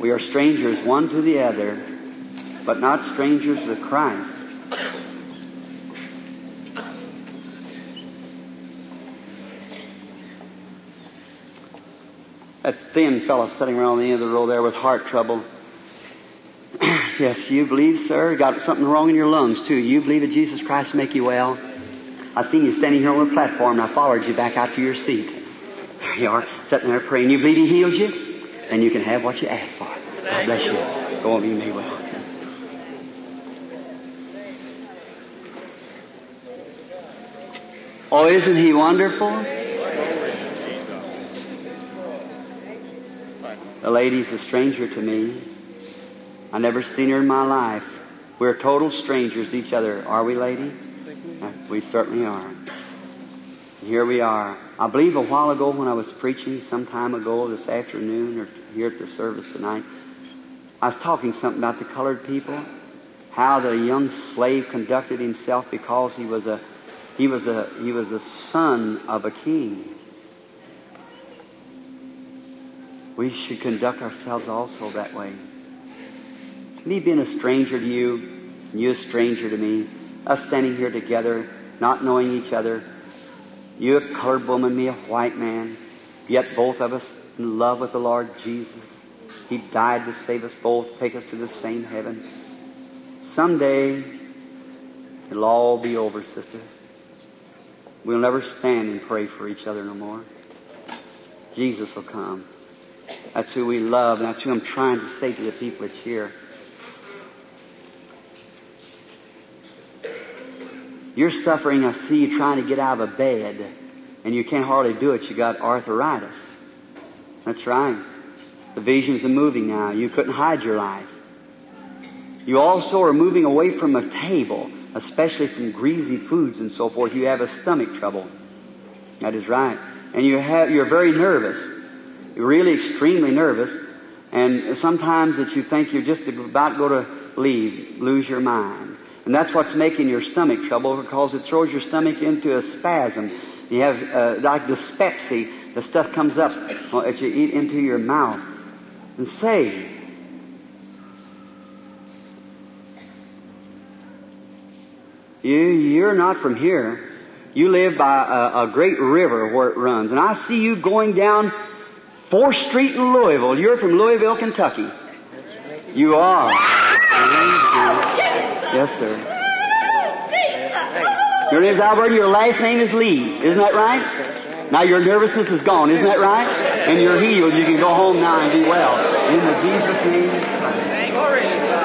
We are strangers one to the other, but not strangers to Christ. That thin fellow sitting around the end of the row there with heart trouble. yes, you believe, sir? Got something wrong in your lungs, too. You believe that Jesus Christ make you well? I seen you standing here on the platform and I followed you back out to your seat. There you are, sitting there praying. You believe He heals you? Then you can have what you ask for. God bless you. Go on, be made well. Oh, isn't He wonderful? The lady's a stranger to me. I never seen her in my life. We're total strangers to each other, are we, lady? Uh, We certainly are. Here we are. I believe a while ago when I was preaching some time ago this afternoon or here at the service tonight, I was talking something about the colored people, how the young slave conducted himself because he was a he was a he was a son of a king. We should conduct ourselves also that way. Me being a stranger to you, and you a stranger to me, us standing here together, not knowing each other, you a colored woman, me a white man, yet both of us in love with the Lord Jesus. He died to save us both, take us to the same heaven. Someday, it'll all be over, sister. We'll never stand and pray for each other no more. Jesus will come. That's who we love, and that's who I'm trying to say to the people that's here. You're suffering, I see you trying to get out of a bed, and you can't hardly do it. You got arthritis. That's right. The visions are moving now. You couldn't hide your life. You also are moving away from a table, especially from greasy foods and so forth. You have a stomach trouble. That is right. And you have, you're very nervous. You're really extremely nervous. And sometimes that you think you're just about to go to leave, lose your mind. And that's what's making your stomach trouble because it throws your stomach into a spasm. You have, uh, like dyspepsy, the stuff comes up as you eat into your mouth. And say, You, you're not from here. You live by a, a great river where it runs. And I see you going down 4th Street in Louisville. You're from Louisville, Kentucky. You are. Yes, sir. Your name's Albert, your last name is Lee. Isn't that right? Now your nervousness is gone, isn't that right? And you're healed. You can go home now and be well. In the Jesus name.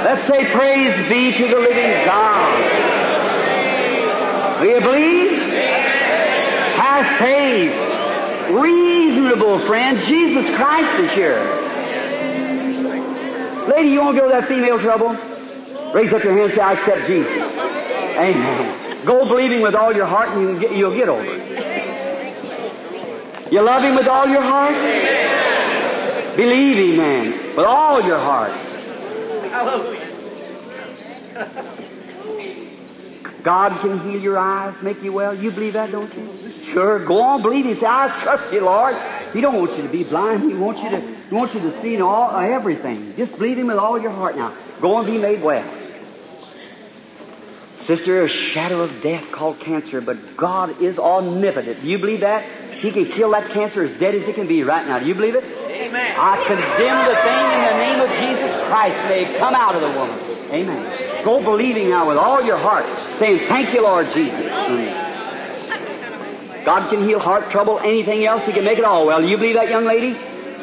Let's say praise be to the living God. Do you believe? Have faith. Reasonable friends. Jesus Christ is here. Lady, you want to go to that female trouble? Raise up your hand and say, I accept Jesus. Amen. Go believing with all your heart and you get, you'll get over it. You love Him with all your heart? Believe Him, man, with all your heart. Hallelujah. God can heal your eyes, make you well. You believe that, don't you? Sure. Go on, believe Him. Say, I trust you, Lord. He don't want you to be blind. He wants you to, he wants you to see all, uh, everything. Just believe Him with all your heart now. Go and be made well. Sister, a shadow of death called cancer, but God is omnipotent. Do you believe that? He can kill that cancer as dead as it can be right now. Do you believe it?
Amen.
I condemn the thing in the name of Jesus Christ. May it come out of the woman. Amen. Go believing now with all your heart, saying, Thank you, Lord Jesus. Mm. God can heal heart trouble, anything else, He can make it all well. Do you believe that, young lady?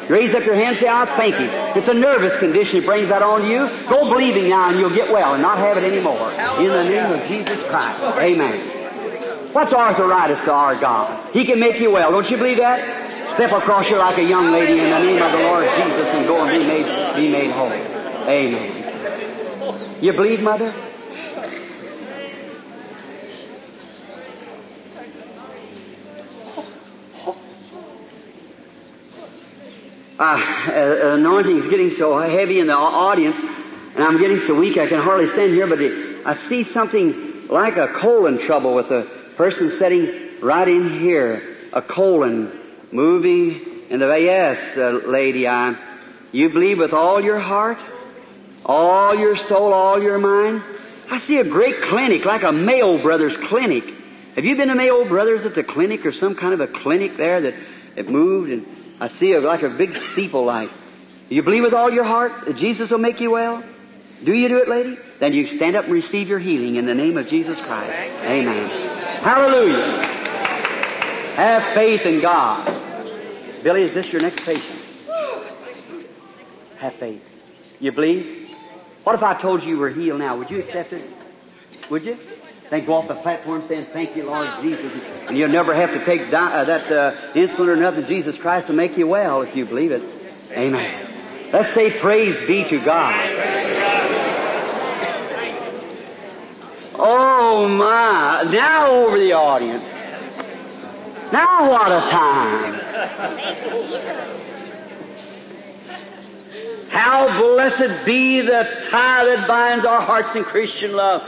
Raise up your hand and say, I thank you. It's a nervous condition it brings that on you. Go believing now and you'll get well and not have it anymore. In the name of Jesus Christ. Amen. What's arthritis to our God? He can make you well. Don't you believe that? Step across here like a young lady in the name of the Lord Jesus and go and be made, be made whole. Amen. You believe, Mother? uh, uh, anointing is getting so heavy in the audience, and I'm getting so weak I can hardly stand here, but it, I see something like a colon trouble with a person sitting right in here. A colon moving in the, yes, uh, lady, I, you believe with all your heart, all your soul, all your mind. I see a great clinic, like a Mayo Brothers clinic. Have you been to Mayo Brothers at the clinic or some kind of a clinic there that, that moved and I see a, like a big steeple light. You believe with all your heart that Jesus will make you well? Do you do it, lady? Then you stand up and receive your healing in the name of Jesus Christ. Amen. Hallelujah. Have faith in God. Billy, is this your next patient? Have faith. You believe? What if I told you you were healed now? Would you accept it? Would you? Then go off the platform saying, Thank you, Lord Jesus. And you'll never have to take di- uh, that uh, insulin or nothing. Jesus Christ will make you well if you believe it. Amen. Let's say, Praise be to God. Oh my. Now over the audience. Now what a time. How blessed be the tie that binds our hearts in Christian love.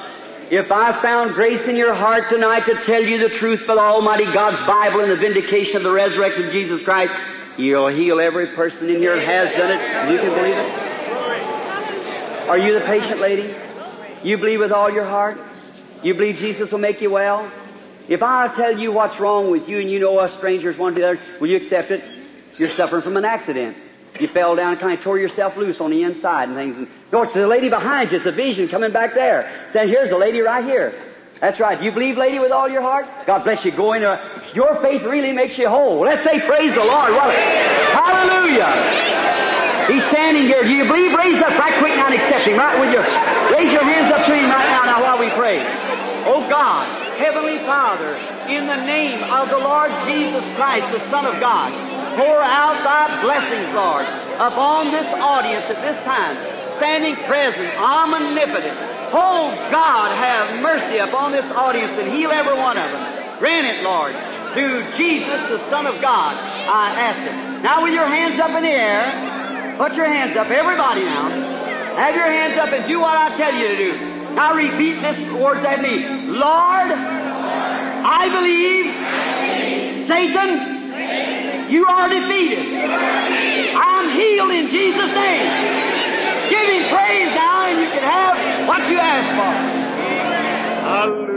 If I found grace in your heart tonight to tell you the truth the Almighty God's Bible and the vindication of the resurrection of Jesus Christ, you'll heal every person in here has done it. You can believe it. Are you the patient lady? You believe with all your heart? You believe Jesus will make you well? If I tell you what's wrong with you and you know us strangers one to the other, will you accept it? You're suffering from an accident. You fell down and kind of tore yourself loose on the inside and things. No, it's the lady behind you. It's a vision coming back there. Then here's the lady right here. That's right. You believe, lady, with all your heart? God bless you. Go in. there. your faith really makes you whole. Let's say praise the Lord. What a, hallelujah. He's standing here. Do you believe? Raise up right quick now and accept Him. Right with your, raise your hands up to Him right now, now while we pray. Oh God, Heavenly Father, in the name of the Lord Jesus Christ, the Son of God, pour out thy blessings, Lord, upon this audience at this time, standing present, omnipotent. Oh God, have mercy upon this audience and heal every one of them. Grant it, Lord, through Jesus, the Son of God, I ask it. Now with your hands up in the air, put your hands up, everybody now. Have your hands up and do what I tell you to do. Now repeat this words after me. Lord, I believe Satan, you are defeated. I'm healed in Jesus' name. Give him praise now and you can have what you ask for.